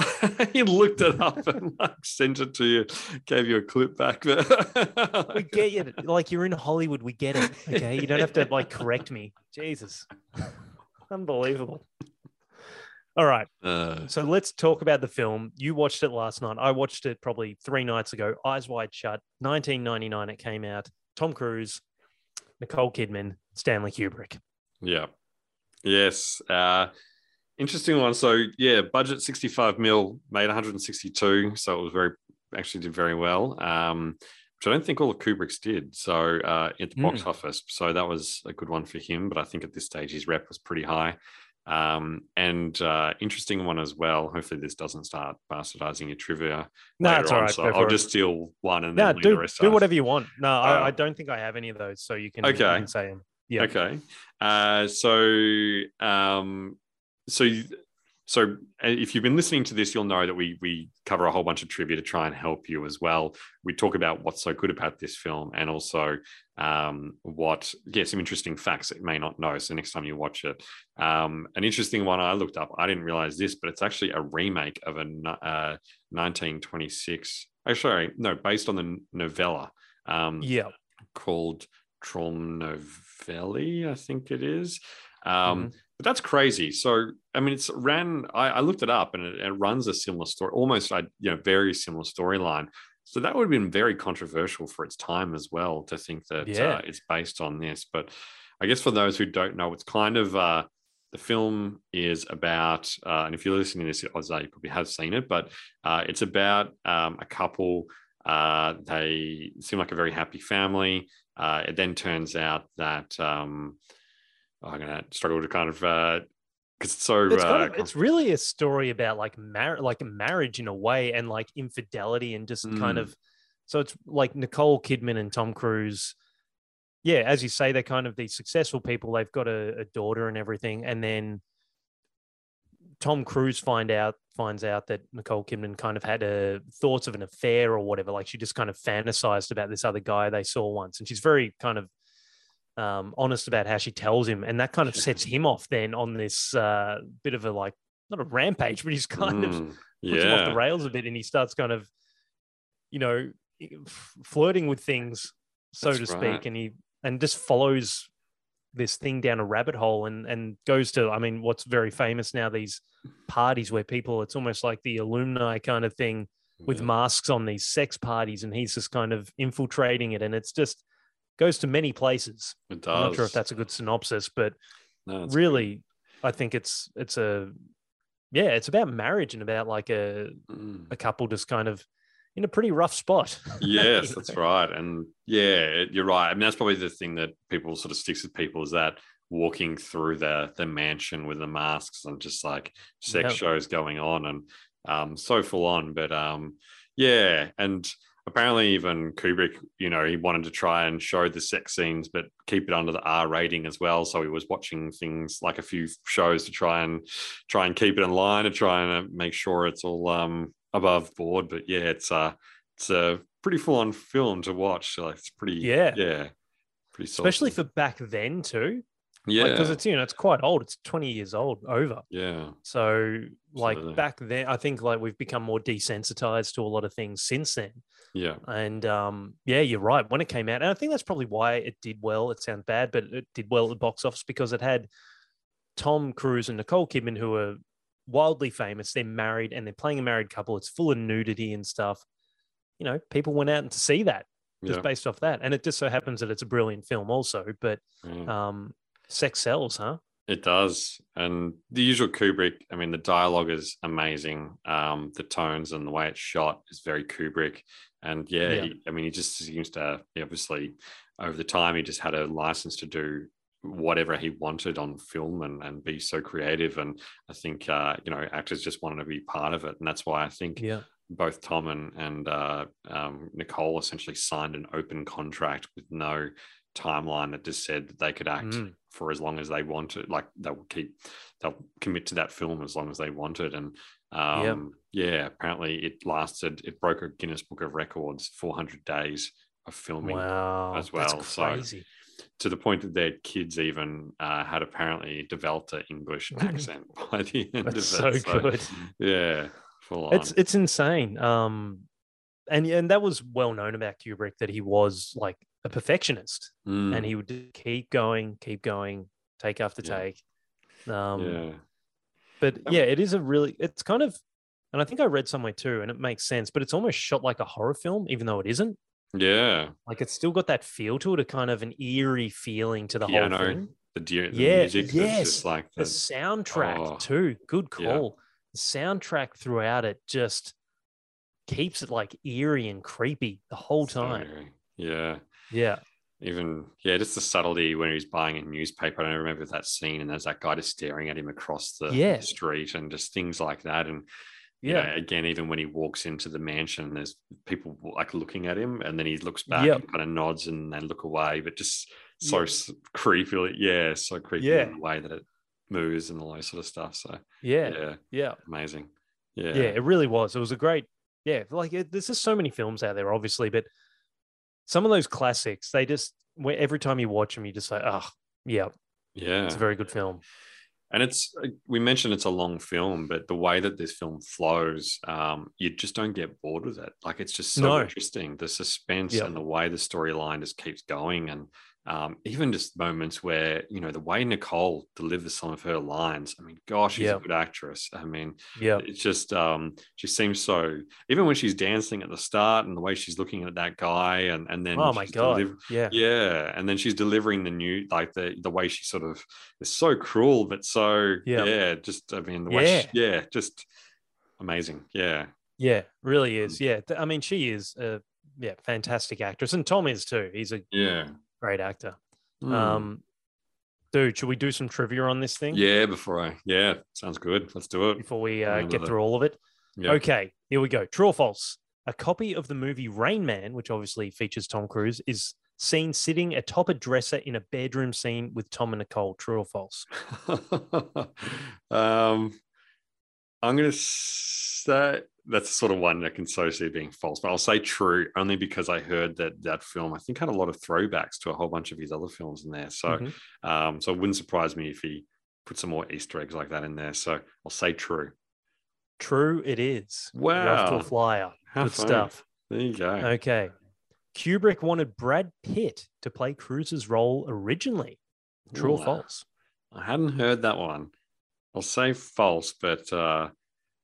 he looked it up and like sent it to you, gave you a clip back. We get you. Like you're in Hollywood, we get it. Okay, you don't have to like correct me. Jesus, unbelievable. All right, Uh, so let's talk about the film. You watched it last night. I watched it probably three nights ago. Eyes Wide Shut, 1999. It came out. Tom Cruise, Nicole Kidman, Stanley Kubrick. yeah. Yes. Uh, interesting one. So yeah, budget 65 mil, made 162. So it was very actually did very well. Um, which I don't think all of Kubrick's did. So uh, at the box office. So that was a good one for him. But I think at this stage his rep was pretty high. Um, and uh, interesting one as well. Hopefully this doesn't start bastardizing your trivia. No, it's all on, right. So I'll just steal one and No, then do, the rest. do out. whatever you want. No, I, Uh, I don't think I have any of those, so you can, you Okay. can say them. Yeah. Okay. Uh, so, um, so, you- so uh, if you've been listening to this, you'll know that we we cover a whole bunch of trivia to try and help you as well. We talk about what's so good about this film, and also um, what yeah some interesting facts you may not know. So next time you watch it, um, an interesting one I looked up. I didn't realize this, but it's actually a remake of a uh, 1926. Oh, sorry, no, based on the novella. Um, Yeah. called Traumnovelle, I think it is. Um, Mm-hmm. But that's crazy. So, I mean, it's ran. I, I looked it up, and it, it runs a similar story, almost a you know very similar storyline. So that would have been very controversial for its time as well to think that Yeah. uh, it's based on this. But I guess for those who don't know, it's kind of uh, the film is about, uh, and if you're listening to this, Isaiah, you probably have seen it, but uh, it's about um, a couple. Uh, they seem like a very happy family. Uh, it then turns out that um, I'm going to struggle to kind of because it's so It's, kind uh, of, it's really a story about like mar- like marriage in a way and like infidelity and just kind Mm. of so it's like Nicole Kidman and Tom Cruise. Yeah, as you say, they're kind of these successful people. They've got a, a daughter and everything, and then Tom Cruise find out finds out that Nicole Kidman kind of had a thoughts of an affair or whatever. Like she just kind of fantasized about this other guy they saw once, and she's very kind of um, honest about how she tells him, and that kind of sets him off then on this uh, bit of a like not a rampage, but he's kind of Mm, puts him off the rails a bit, and he starts kind of, you know, flirting with things, so That's to right. speak, and he and just follows this thing down a rabbit hole and and goes to, I mean, what's very famous now these parties where people, it's almost like the alumni kind of thing with Yeah. masks on these sex parties, and he's just kind of infiltrating it, and it's just goes to many places. It I'm not sure if that's a good synopsis, but No, really, I think it's it's a yeah, it's about marriage and about like a. Mm. a couple just kind of in a pretty rough spot. yes, that's right. And yeah, you're right. I mean, that's probably the thing that people sort of sticks with people is that walking through the the mansion with the masks and just like sex Yeah. shows going on and um so full on. But um yeah, and apparently even Kubrick, you know, he wanted to try and show the sex scenes, but keep it under the R rating as well. So he was watching things like a few shows to try and try and keep it in line to try and make sure it's all um above board. But yeah, it's uh it's a pretty full on film to watch. Like it's pretty Yeah. yeah, pretty solid. Especially for back then too. Yeah Because it's you know, it's quite old. It's 20 years old over. yeah So like Absolutely. back then, I think like we've become more desensitized to a lot of things since then. yeah And um, yeah, you're right. When it came out, and I think that's probably why it did well. It sounds bad, but it did well at the box office because it had Tom Cruise and Nicole Kidman, who are wildly famous. They're married and they're playing a married couple. It's full of nudity and stuff. You know, people went out to see that just yeah, based off that. And it just so happens that it's a brilliant film, also. But um, sex sells, huh? It does. And the usual Kubrick, I mean, the dialogue is amazing. Um, the tones and the way it's shot is very Kubrick. And yeah, Yeah. He, I mean, he just seems to obviously over the time he just had a license to do whatever he wanted on film and, and be so creative. And I think uh, you know, actors just wanted to be part of it. And that's why I think Yeah. both Tom and and uh, um, Nicole essentially signed an open contract with no timeline that just said that they could act Mm. For as long as they wanted. Like they'll keep they'll commit to that film as long as they wanted. And um, yeah, apparently it lasted. It broke a Guinness Book of Records, 400 days of filming. Wow. as well, so- To the point that their kids even uh, had apparently developed an English accent by the end That's of so it. good. Yeah, full on. It's it's insane. Um, and and that was well known about Kubrick that he was like a perfectionist, Mm, and he would keep going, keep going, take after Yeah. take. Um, yeah. but Um, yeah, it is a really. It's kind of, and I think I read somewhere too, and it makes sense. But it's almost shot like a horror film, even though it isn't. Yeah, Like it's still got that feel to it, a kind of an eerie feeling to the Piano, whole thing. the, du- the Yeah, music yes, just like The the, soundtrack oh, too. Good yeah. call. The soundtrack throughout it just keeps it like eerie and creepy the whole time. eerie. Yeah, Yeah. even yeah, just the subtlety when he was buying a newspaper. I don't remember that scene, and there's that guy just staring at him across the Yeah. street, and just things like that. And you Yeah. know, again, even when he walks into the mansion, there's people like looking at him, and then he looks back Yep. and kind of nods, and they look away, but just so Yeah. creepy. Yeah, so creepy Yeah. in the way that it moves and all those sort of stuff. So Yeah. yeah, Yeah. amazing. Yeah. Yeah, It really was. It was a great, yeah. Like it, there's just so many films out there, obviously, but some of those classics, they just, where every time you watch them, you just say, oh, yeah, yeah. it's a very good film. and it's uh, we mentioned it's a long film but the way that this film flows um you just don't get bored with it like it's just so No. interesting the suspense Yeah. and the way the storyline just keeps going and um even just moments where you know the way nicole delivers some of her lines i mean gosh she's Yeah. a good actress i mean Yeah. it's just um she seems so even when she's dancing at the start and the way she's looking at that guy and and then Oh my God. deliv- yeah. yeah and then she's delivering the new like the the way she sort of is so cruel but so Yeah. yeah, just i mean the way she, Yeah. yeah just amazing yeah Yeah. Really Mm. is. Yeah. I mean, she is a, yeah, fantastic actress. And Tom is too. He's a yeah great actor. Mm. Um, dude, should we do some trivia on this thing? yeah before i yeah sounds good let's do it Before we uh, get through all of it. yeah Okay, here we go. True or false? A copy of the movie Rain Man, which obviously features Tom Cruise, is seen sitting atop a dresser in a bedroom scene with Tom and Nicole. True or false? um i'm gonna say that's the sort of one that can so see being false but i'll say true only because i heard that that film i think had a lot of throwbacks to a whole bunch of his other films in there so Mhm. um so it wouldn't surprise me if he put some more Easter eggs like that in there. So I'll say true. True, it is. You're off to Wow. a flyer. How Good funny. stuff. There you go. Okay. Kubrick wanted Brad Pitt to play Cruise's role originally. True or false? I hadn't heard that one. I'll say false, but uh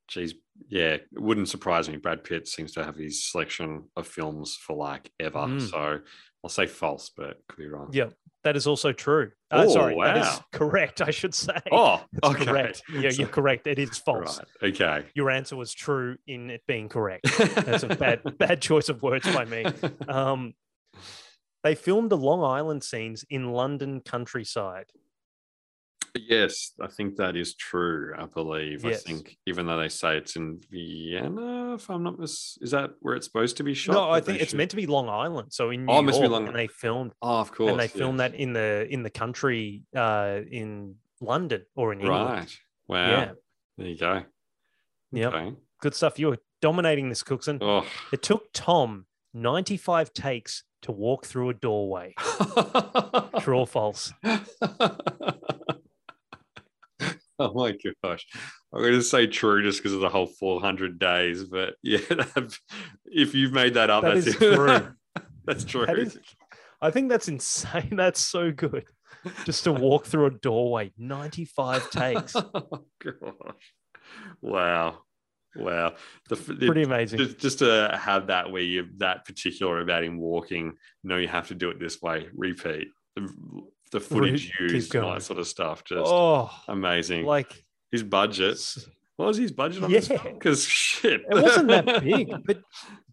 geez, yeah, it wouldn't surprise me. Brad Pitt seems to have his selection of films for like ever. Mm. So I'll say false, but could be wrong. Yeah, that is also true. Uh, Oh, sorry, that is correct. I should say. Oh, That's okay. correct. Yeah, you're correct. It is false. Right. Okay. Your answer was true in it being correct. That's a bad bad choice of words by me. Um, they filmed the Long Island scenes in London countryside. Yes, I think that is true. I believe. Yes. I think, even though they say it's in Vienna, if I'm not mis, is that where it's supposed to be shot? no, I think it's meant to be Long Island. So in New Oh, it must be York, Long and they filmed Oh, of course. and they filmed yes. that in the in the country uh, in London or in England. Right. Wow. Yeah. There you go. Yep. Okay. Good stuff. You were dominating this, Cookson. Oh. It took Tom 95 takes to walk through a doorway. True or false? oh my gosh. I'm going to say true just because of the whole 400 days. But yeah, if you've made that up, That that's is true. that's true. That is- I think that's insane. That's so good. Just to walk through a doorway, 95 takes. oh gosh. Wow. Wow. The- Pretty amazing. just, just to have that where you're that particular about him walking, no, you have to do it this way, repeat. The, footage used and all that sort of stuff. Just Oh, amazing. like his budget. What was his budget on this? Yeah. Because shit. it wasn't that big, but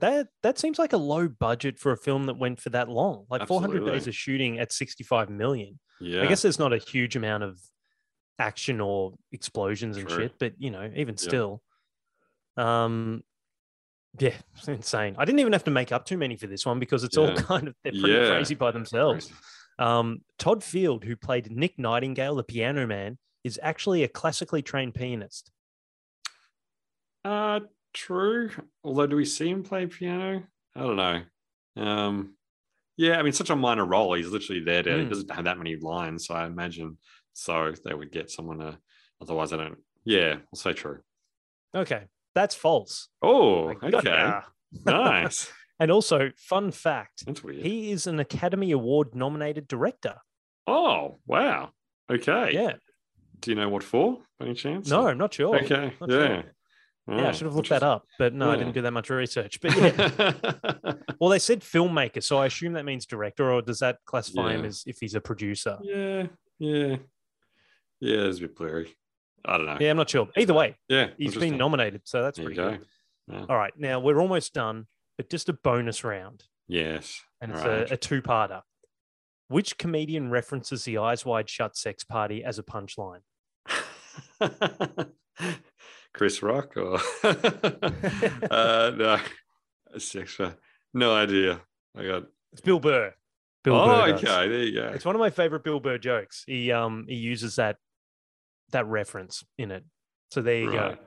that that seems like a low budget for a film that went for that long. Like 400 days of shooting at 65 million. yeah. I guess there's not a huge amount of action or explosions and True. shit, but you know, even still, um, yeah, it's insane. I didn't even have to make up too many for this one because it's all kind of they're pretty Yeah. crazy by themselves. Crazy. Um, Todd Field, who played Nick Nightingale, the piano man, is actually a classically trained pianist. Uh, true. Although, do we see him play piano? I don't know. Um, yeah, I mean, such a minor role. He's literally there. To, He Mm. doesn't have that many lines, so I imagine so they would get someone to. Otherwise, I don't. Yeah, I'll say true. Okay, that's false. Oh, okay, nice. And also, fun fact: That's weird. he is an Academy Award nominated director. oh, wow. Okay. Yeah, Do you know what for? By any chance? no, I'm not sure. Okay. Not yeah. sure. Yeah, I should have looked that up, but no, I didn't do that much research. But yeah, well, they said filmmaker, so I assume that means director, or does that classify him as if he's a producer? yeah. Yeah. Yeah. It's a bit blurry. I don't know. Yeah, I'm not sure. Either way, Yeah. he's been nominated, so that's There pretty go. good. Yeah. All right, now we're almost done, but just a bonus round, Yes. and it's Right. a, a two-parter. Which comedian references the Eyes Wide Shut sex party as a punchline? Chris Rock or uh, no, sex for no idea. I got. It's Bill Burr. Bill oh, Burr okay. There you go. It's one of my favorite Bill Burr jokes. He um he uses that that reference in it. So there you Right. go.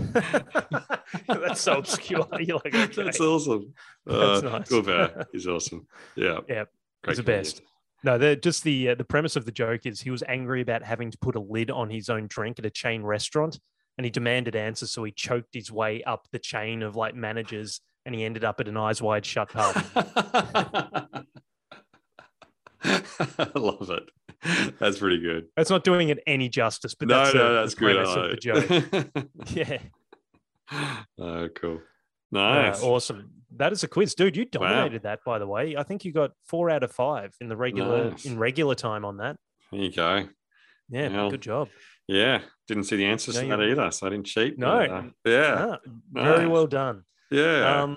That's so obscure. You're like, okay. That's awesome. That's uh, nice. Bill Burr is awesome. Yeah. Yep, Great he's the best. No, the just the uh, the premise of the joke is he was angry about having to put a lid on his own drink at a chain restaurant, and he demanded answers, so he choked his way up the chain of like managers, and he ended up at an eyes wide shut party. I love it. That's pretty good. That's not doing it any justice, but no, that's, the, no, the that's good. I premise of the joke. Yeah, oh, cool. Uh, Nice. awesome. That is a quiz, dude. You dominated that, by the way. I think you got four out of five in the regular Nice. in regular time on that. There you go. Yeah, Well, good job. Yeah. Didn't see the answers No, to that either, so I didn't cheat. No. but, uh, yeah. Ah, very nice. well done. Yeah. Um,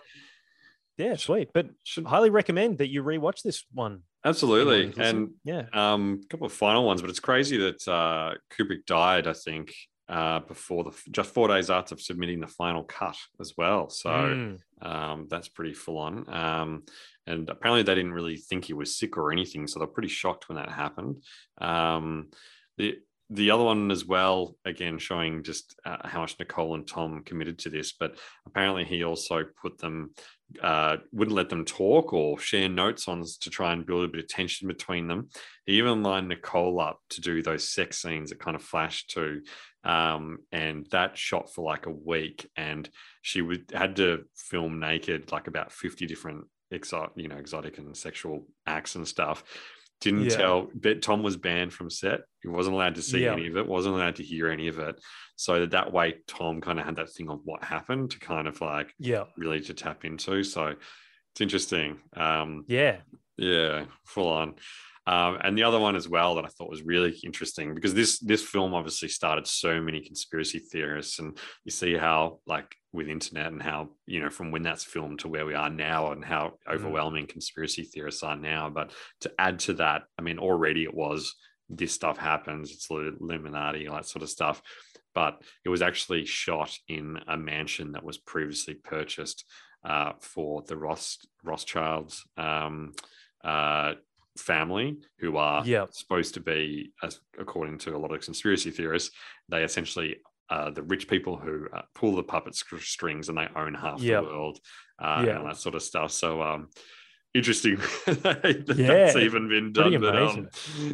yeah, sweet. But Should, highly recommend that you rewatch this one. Absolutely. And yeah, um, a couple of final ones, but it's crazy that uh, Kubrick died, I think, uh, before the just four days after submitting the final cut as well. So Mm, um, that's pretty full on. Um, and apparently, they didn't really think he was sick or anything, so they're pretty shocked when that happened. Um, the the other one as well, again, showing just uh, how much Nicole and Tom committed to this. But apparently, he also put them, uh, wouldn't let them talk or share notes on to try and build a bit of tension between them. He even lined Nicole up to do those sex scenes that kind of flashed to. Um, and that shot for like a week. And she would had to film naked, like about 50 different exotic, you know, exotic and sexual acts and stuff didn't Yeah. tell but tom was banned from set he wasn't allowed to see Yeah. any of it wasn't allowed to hear any of it so that, that way tom kind of had that thing of what happened to kind of like Yeah. really to tap into so it's interesting um Yeah. yeah full on um, and the other one as well that I thought was really interesting because this this film obviously started so many conspiracy theorists, and you see how like with internet and how you know from when that's filmed to where we are now and how overwhelming conspiracy theorists are now. But to add to that, I mean, already it was this stuff happens, it's Illuminati, all that sort of stuff. But it was actually shot in a mansion that was previously purchased uh, for the Ross Rothschilds. Um, uh, family who are Yeah. supposed to be, as according to a lot of conspiracy theorists, they essentially uh, the rich people who uh, pull the puppet str- strings and they own half Yep. the world uh, Yeah. and that sort of stuff. So um, interesting that Yeah, that's even been done. But, um,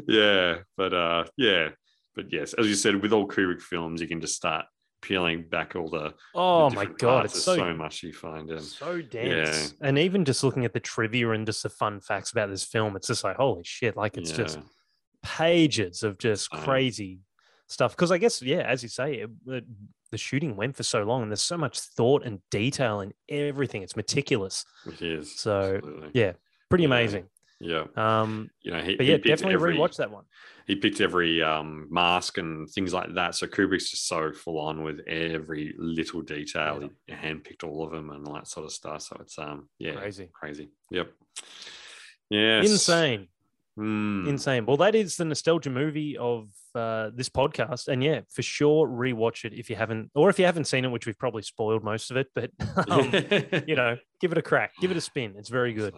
yeah, but uh, yeah, but yes, as you said, with all Kubrick films, you can just start peeling back all the. the Oh my god, it's so so much you find in. so dense. And even just looking at the trivia and just the fun facts about this film, it's just like holy shit! Like it's just pages of just crazy stuff. Because I guess, yeah, as you say, it, it- the shooting went for so long, and there's so much thought and detail in everything. It's meticulous, It is. So, absolutely. yeah, pretty Yeah. amazing. Yeah. Um, You know, he, but yeah, picked definitely every, rewatch that one. He picked every um, mask and things like that. So Kubrick's just so full on with every little detail. He handpicked all of them and all that sort of stuff. So it's um, yeah, Crazy. crazy. Yep. Yes. Insane. Hmm. Insane. Well, that is the nostalgia movie of uh, this podcast, and yeah, for sure, rewatch it if you haven't, or if you haven't seen it, which we've probably spoiled most of it. But um, you know, give it a crack, give it a spin. It's very good.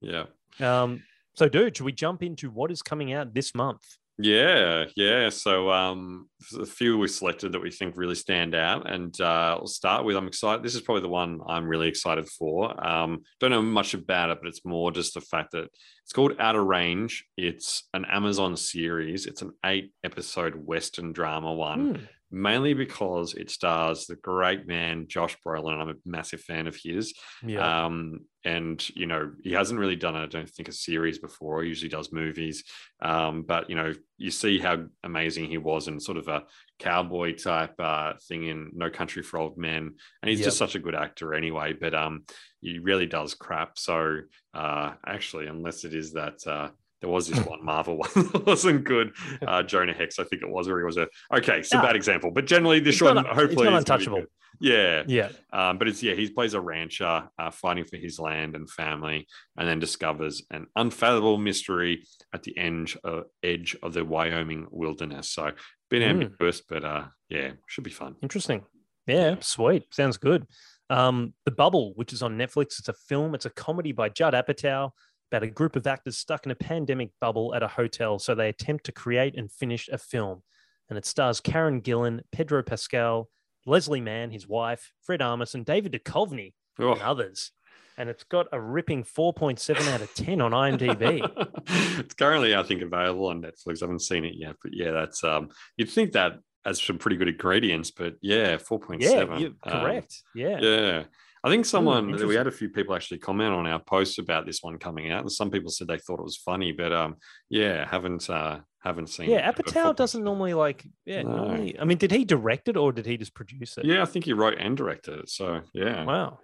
yeah. Um, so, dude, should we jump into what is coming out this month? Yeah, yeah. So um a few we selected that we think really stand out. And uh we'll start with I'm excited. This is probably the one I'm really excited for. Um, don't know much about it, but it's more just the fact that it's called Outer Range. It's an Amazon series. It's an eight episode Western drama one. Hmm. Mainly because it stars the great man Josh Brolin. I'm a massive fan of his. Yeah. Um, and you know, he hasn't really done, I don't think, a series before. He usually does movies. Um, but you know, you see how amazing he was in sort of a cowboy type uh, thing in No Country for Old Men. And he's just such a good actor anyway. But um, he really does crap. So uh, actually, unless it is that uh, there was this one Marvel one that wasn't good. Uh, Jonah Hex, I think it was, where he was a okay, it's a Ah. bad example, but generally this one not- it's hopefully not gonna be untouchable. Yeah, yeah. um, but it's yeah, he plays a rancher uh, fighting for his land and family, and then discovers an unfathomable mystery at the edge, uh, edge of the Wyoming wilderness. So, bit Mm. but uh, yeah, should be fun. Interesting. Yeah, sweet. Sounds good. Um, the Bubble, which is on Netflix, it's a film. It's a comedy by Judd Apatow about a group of actors stuck in a pandemic bubble at a hotel. So they attempt to create and finish a film, and it stars Karen Gillan, Pedro Pascal, Leslie Mann, his wife, Fred Armisen, David Duchovny, Oh. and others. And it's got a ripping 4.7 out of 10 on IMDb. it's currently, I think, available on Netflix. I haven't seen it yet, but yeah, that's um, you'd think that has some pretty good ingredients, but yeah, 4.7. yeah, you correct. yeah. Yeah. I think someone we had a few people actually comment on our post about this one coming out, and some people said they thought it was funny, but um, yeah, haven't uh, haven't seen. Yeah, Apatow 4.7. doesn't normally like. Yeah, No. normally. I mean, did he direct it or did he just produce it? Yeah, I think he wrote and directed it. So yeah, Wow.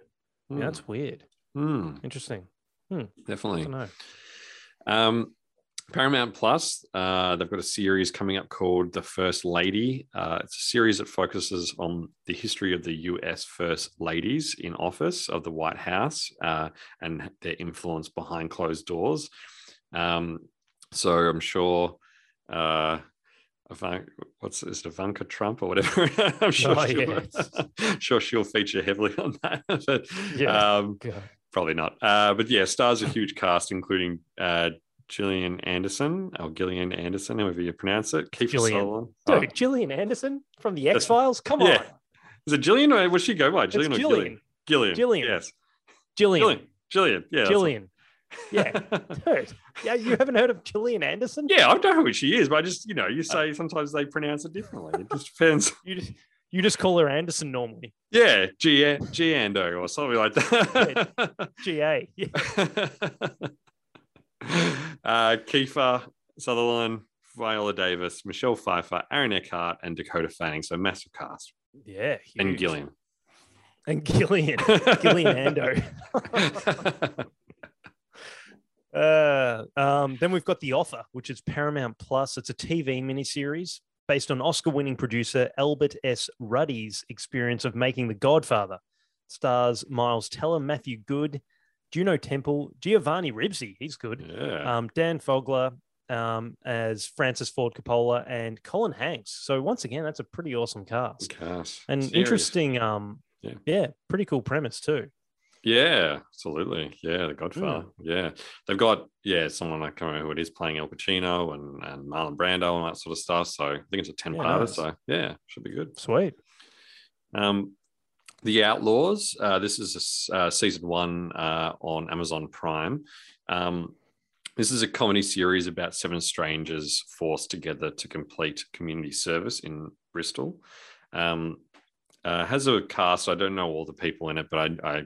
Hmm. Yeah, that's weird. Hmm, Interesting. Hmm. definitely. I don't know. Um, Paramount Plus, uh, they've got a series coming up called The First Lady. Uh, it's a series that focuses on the history of the US First Ladies in office of the White House uh, and their influence behind closed doors. Um, so I'm sure. Uh, Ivan- what's is it, Ivanka Trump or whatever? I'm sure, Oh, she'll, yes. sure she'll feature heavily on that. but Yeah. um, probably not. Uh, but yeah, stars a huge cast, including uh, Gillian Anderson or Gillian Anderson, however you pronounce it. Kiefer Gillian. Dude, Oh, Gillian Anderson from the X Files. Come yeah. on, is it Gillian or was she go by? it's Gillian or Gillian. Gillian? Gillian. Gillian. Yes. Gillian. Gillian. Gillian. Yeah. Gillian. Yeah, dude. Yeah, you haven't heard of Gillian Anderson? yeah, I don't know who she is, but I just, you know, you uh, say sometimes they pronounce it differently. It just depends. You just you just call her Anderson normally. Yeah, G Giando or something like that. GA. Yeah. uh, Kiefer Sutherland, Viola Davis, Michelle Pfeiffer, Aaron Eckhart, and Dakota Fanning. So massive cast. Yeah. And. Gillian. And Gillian. Gillian Ando. Uh, um, then we've got The Offer, which is Paramount Plus. It's a TV miniseries based on Oscar winning producer Albert S. Ruddy's experience of making The Godfather. Stars Miles Teller, Matthew Goode, Juno Temple, Giovanni Ribisi, he's good, yeah. um, Dan Fogler um, as Francis Ford Coppola, and Colin Hanks. So, once again, that's a pretty awesome cast. cast. And Serious. interesting, um, Yeah. yeah, pretty cool premise too. Yeah, absolutely. Yeah, The Godfather. Hmm. Yeah. They've got, yeah, someone I can't remember who it is playing Al Pacino and, Marlon Brando and that sort of stuff. So I think it's a ten part. So yeah, should be Marlon Brando the Outlaws. Uh, this is a uh, season one uh, on Amazon Prime. Um, this is a comedy series about seven strangers forced together to complete community service in Bristol. Um, uh, has a cast. I don't know all the people in it, but I, I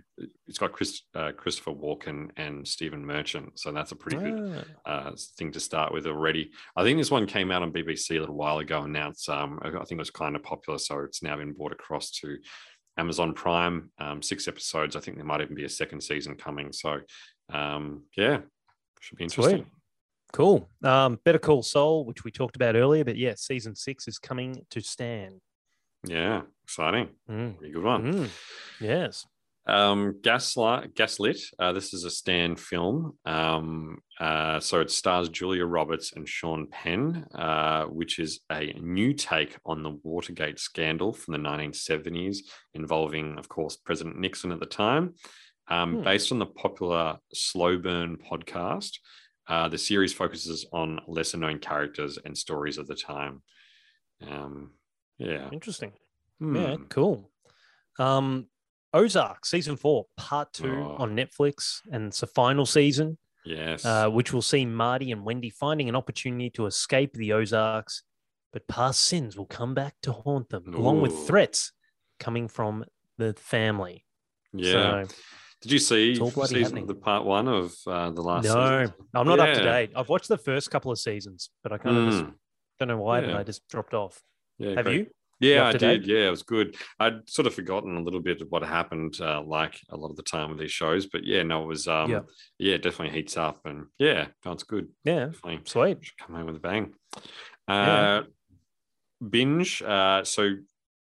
it's got Chris, uh, Christopher Walken and Stephen Merchant, so that's a pretty good Ah, uh, thing to start with already. I think this one came out on BBC a little while ago, and now it's um, I think it was kind of popular, so it's now been brought across to Amazon Prime. Um, six episodes. I think there might even be a second season coming. So um, yeah, should be interesting. Sweet. Cool. Um, Better Call Saul, which we talked about earlier, but yeah, season six is coming to Stan. Yeah, exciting. Mm. Pretty good one. Mm. Yes. Um, Gaslight, Gaslit. Uh, this is a Stan film. Um, uh, so it stars Julia Roberts and Sean Penn, uh, which is a new take on the Watergate scandal from the 1970s, involving, of course, President Nixon at the time. Um, Hmm. Based on the popular Slow Burn podcast, uh, the series focuses on lesser known characters and stories of the time. Um, yeah. Interesting. Yeah, Hmm. cool. Um, Ozark season four, part two Oh. on Netflix, and it's the final season, Yes. uh, which will see Marty and Wendy finding an opportunity to escape the Ozarks, but past sins will come back to haunt them, along with threats coming from the family. yeah. So, Did you see It's all bloody season, happening. the part one of uh, the last? no, season? I'm not up to date. I've watched the first couple of seasons, but I kind of just Mm, don't know why, but I just dropped off. yeah, Have great. you? Yeah, I did. Yeah, it was good. I'd sort of forgotten a little bit of what happened, uh, like a lot of the time with these shows. But yeah, no, it was. Um, Yeah. yeah, definitely heats up, and yeah, sounds good. Yeah, Definitely sweet. come home with a bang. Yeah. Uh, Binge. Uh, so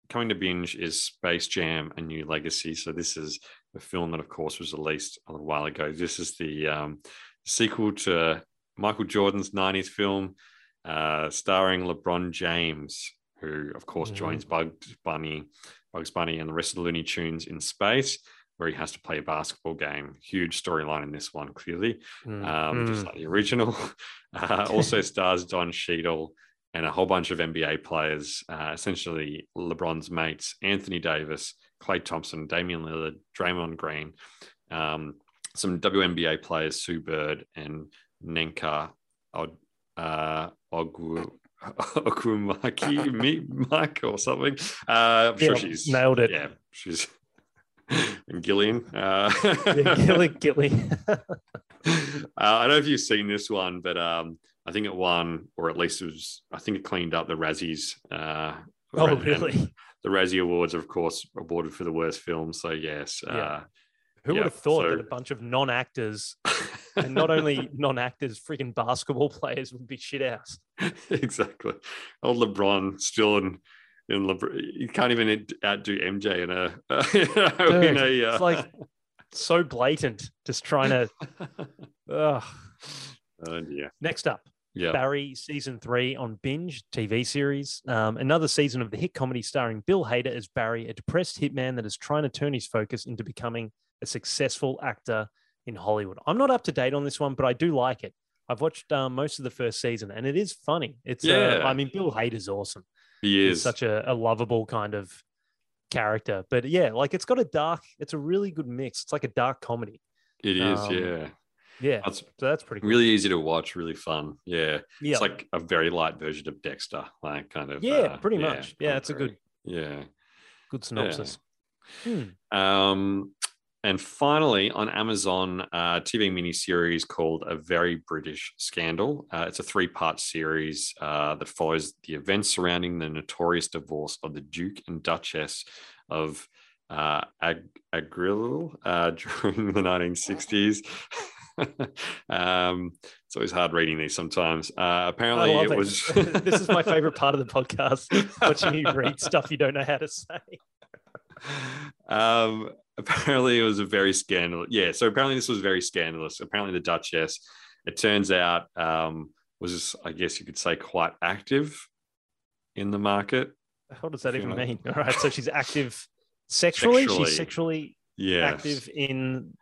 coming to Binge is Space Jam: A New Legacy. So this is a film that, of course, was released a little while ago. This is the um, sequel to Michael Jordan's '90s film, uh, starring LeBron James, who, of course, Mhm. joins Bugs Bunny, Bugs Bunny, and the rest of the Looney Tunes in space. Where he has to play a basketball game. Huge storyline in this one, clearly Mm, um, just like the original. Uh, also stars Don Cheadle and a whole bunch of NBA players, uh, essentially LeBron's mates, Anthony Davis, Klay Thompson, Damian Lillard, Draymond Green, um, some WNBA players, Sue Bird and Nenka Od- uh, Ogwu. Okumaki, me, Mike, or something. Uh, I'm sure Yeah, she's nailed it. Yeah, she's and Gillian. Uh, Yeah, Gilly, Gilly. uh, I don't know if you've seen this one, but um, I think it won, or at least it was. I think it cleaned up the Razzies. Uh, oh, really? The Razzie Awards, are, of course, awarded for the worst film. So yes, Yeah. Uh, Who Yeah, would have thought so- that a bunch of non-actors, and not only non-actors, freaking basketball players would be shit house? exactly. Old LeBron still in. In LeBron, you can't even outdo MJ in a, in a uh, it's like so blatant, just trying to. Ugh. oh dear. Next up, Yeah. Barry season three on Binge TV series. Um, another season of the hit comedy starring Bill Hader as Barry, a depressed hitman that is trying to turn his focus into becoming a successful actor in Hollywood. I'm not up to date on this one, but I do like it. I've watched um, most of the first season, and it is funny. It's Yeah. uh, I mean, Bill Hader's awesome. He He's is. such a, a lovable kind of character. But yeah, like it's got a dark. It's a really good mix. It's like a dark comedy. it is. um, yeah. Yeah, That's so that's pretty cool. really easy to watch. Really fun. Yeah. Yeah, It's like a very light version of Dexter. Like kind of. yeah, uh, pretty much. Yeah, it's a good Yeah. good synopsis. Hmm. Um, and finally, on Amazon, uh, TV miniseries called A Very British Scandal. Uh, it's a three part series uh, that follows the events surrounding the notorious divorce of the Duke and Duchess of uh, Ag- Agril uh, during the 1960s. um, it's always hard reading these sometimes. Uh, apparently, it it. was. this is my favorite part of the podcast. Watching you read stuff you don't know how to say. um, apparently it was a very scandalous. Yeah, so apparently this was very scandalous. Apparently the Duchess, it turns out, um, was I guess you could say quite active in the market. What does that even like- mean? All right, so she's active sexually. Sexually. She's sexually Yeah, active in.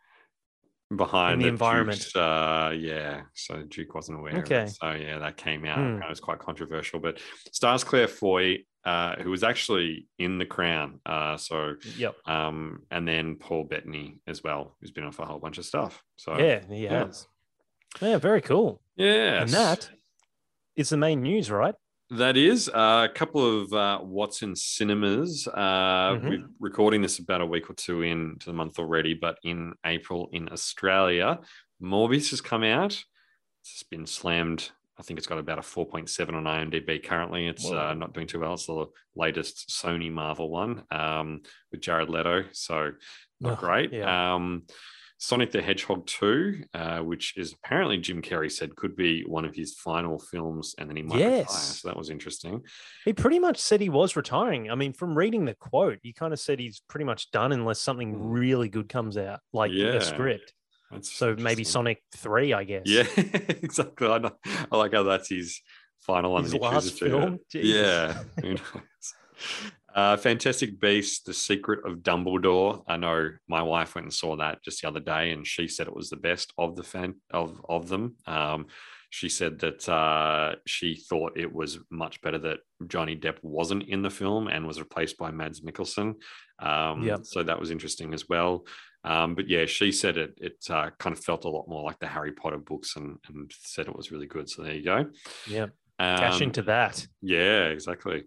behind in the environment. Duke's, uh, yeah, so Duke wasn't aware. Okay. So yeah, that came out. Hmm. It was quite controversial. But stars Claire Foy, uh, who was actually in The Crown. Uh, so Yep. um, and then Paul Bettany as well, who's been off a whole bunch of stuff. So Yeah, he yeah. has. Yeah, very cool. yeah, And that is the main news, right? That is uh, a couple of uh, what's in cinemas. Uh, Mhm. We're recording this about a week or two into the month already, but in April in Australia, Morbius has come out. It's been slammed. I think it's got about a 4.7 on IMDb currently. It's uh, not doing too well. It's the latest Sony Marvel one um, with Jared Leto. So not Oh, great. yeah. Um, Sonic the Hedgehog 2, uh, which is apparently Jim Carrey said could be one of his final films, and then he might retire. Yes. So that was interesting. He pretty much said he was retiring. I mean, from reading the quote, he kind of said he's pretty much done unless something Mm. really good comes out, like Yeah. a script. That's So maybe. Sonic 3, I guess. Yeah, exactly. I, know. I like how that's his final one. His last film? Yeah. Uh, Fantastic Beasts: The Secret of Dumbledore. I know my wife went and saw that just the other day, and she said it was the best of the fan of of them. Um, she said that uh, she thought it was much better that Johnny Depp wasn't in the film and was replaced by Mads Mikkelsen. Um, Yep. So that was interesting as well. Um, but yeah, she said it it uh, kind of felt a lot more like the Harry Potter books and, and said it was really good. So there you go. Yeah. Cash Um, into that. yeah, exactly.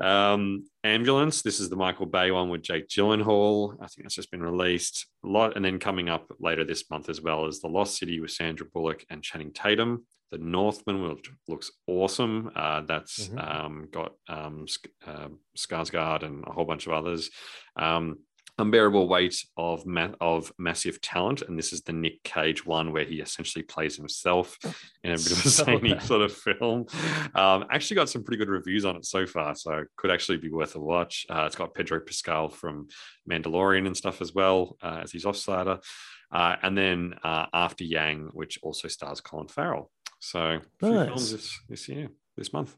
Um, Ambulance. This is the Michael Bay one with Jake Gyllenhaal. I think that's just been released. A lot, and then coming up later this month as well is The Lost City with Sandra Bullock and Channing Tatum. The Northman, which looks awesome. Uh, that's Mhm. um, got um, uh, Skarsgård and a whole bunch of others. Um, Unbearable Weight of ma- of Massive Talent, and this is the Nick Cage one where he essentially plays himself in a bit of a So zany bad. sort of film. Um, actually got some pretty good reviews on it so far, so could actually be worth a watch. Uh, it's got Pedro Pascal from Mandalorian and stuff as well uh, as his offsider, uh, and then uh, After Yang, which also stars Colin Farrell. So Nice. films this this year, this month.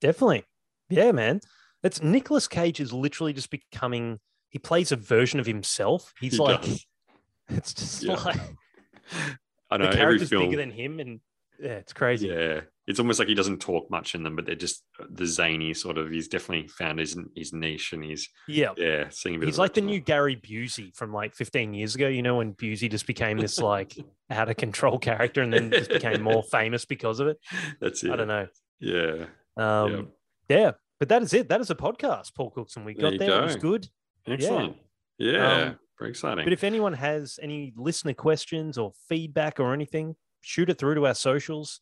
Definitely. Yeah, man. It's Nicholas Cage is literally just becoming he plays a version of himself. He's He like does. it's just Yeah. like I know the every character's film. bigger than him and yeah, it's crazy. Yeah, it's almost like he doesn't talk much in them, but they're just the zany sort of. He's definitely found his his niche, and he's Yeah. yeah, seeing a bit. He's of like the original. new Gary Busey from like 15 years ago, you know, when Busey just became this like out of control character and then just became more famous because of it. That's it. I don't know. Yeah, Um, yeah, but that is it. That is a podcast, Paul Cookson. We got you there. It was good. Excellent. Yeah, Um, very exciting. But if anyone has any listener questions or feedback or anything, shoot it through to our socials.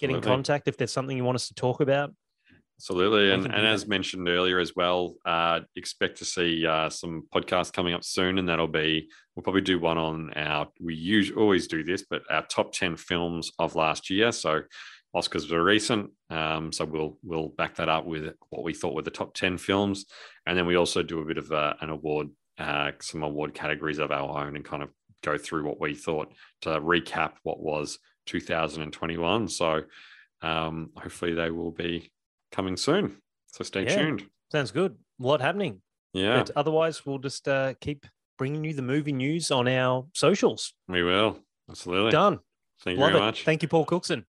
Get in contact if there's something you want us to talk about. Absolutely. And, and as mentioned earlier as well, uh, expect to see uh, some podcasts coming up soon. And that'll be, we'll probably do one on our, we usually always do this, but our top 10 films of last year. So Oscars were recent. Um, so we'll, we'll back that up with what we thought were the top 10 films. And then we also do a bit of uh, an award, uh, some award categories of our own and kind of go through what we thought to recap what was 2021. So um, hopefully they will be coming soon. So stay Yeah. tuned. Sounds good. A lot happening. Yeah, But otherwise, we'll just uh, keep bringing you the movie news on our socials. we will. Absolutely. Done. Thank you Love very it. much. Thank you, Paul Cookson.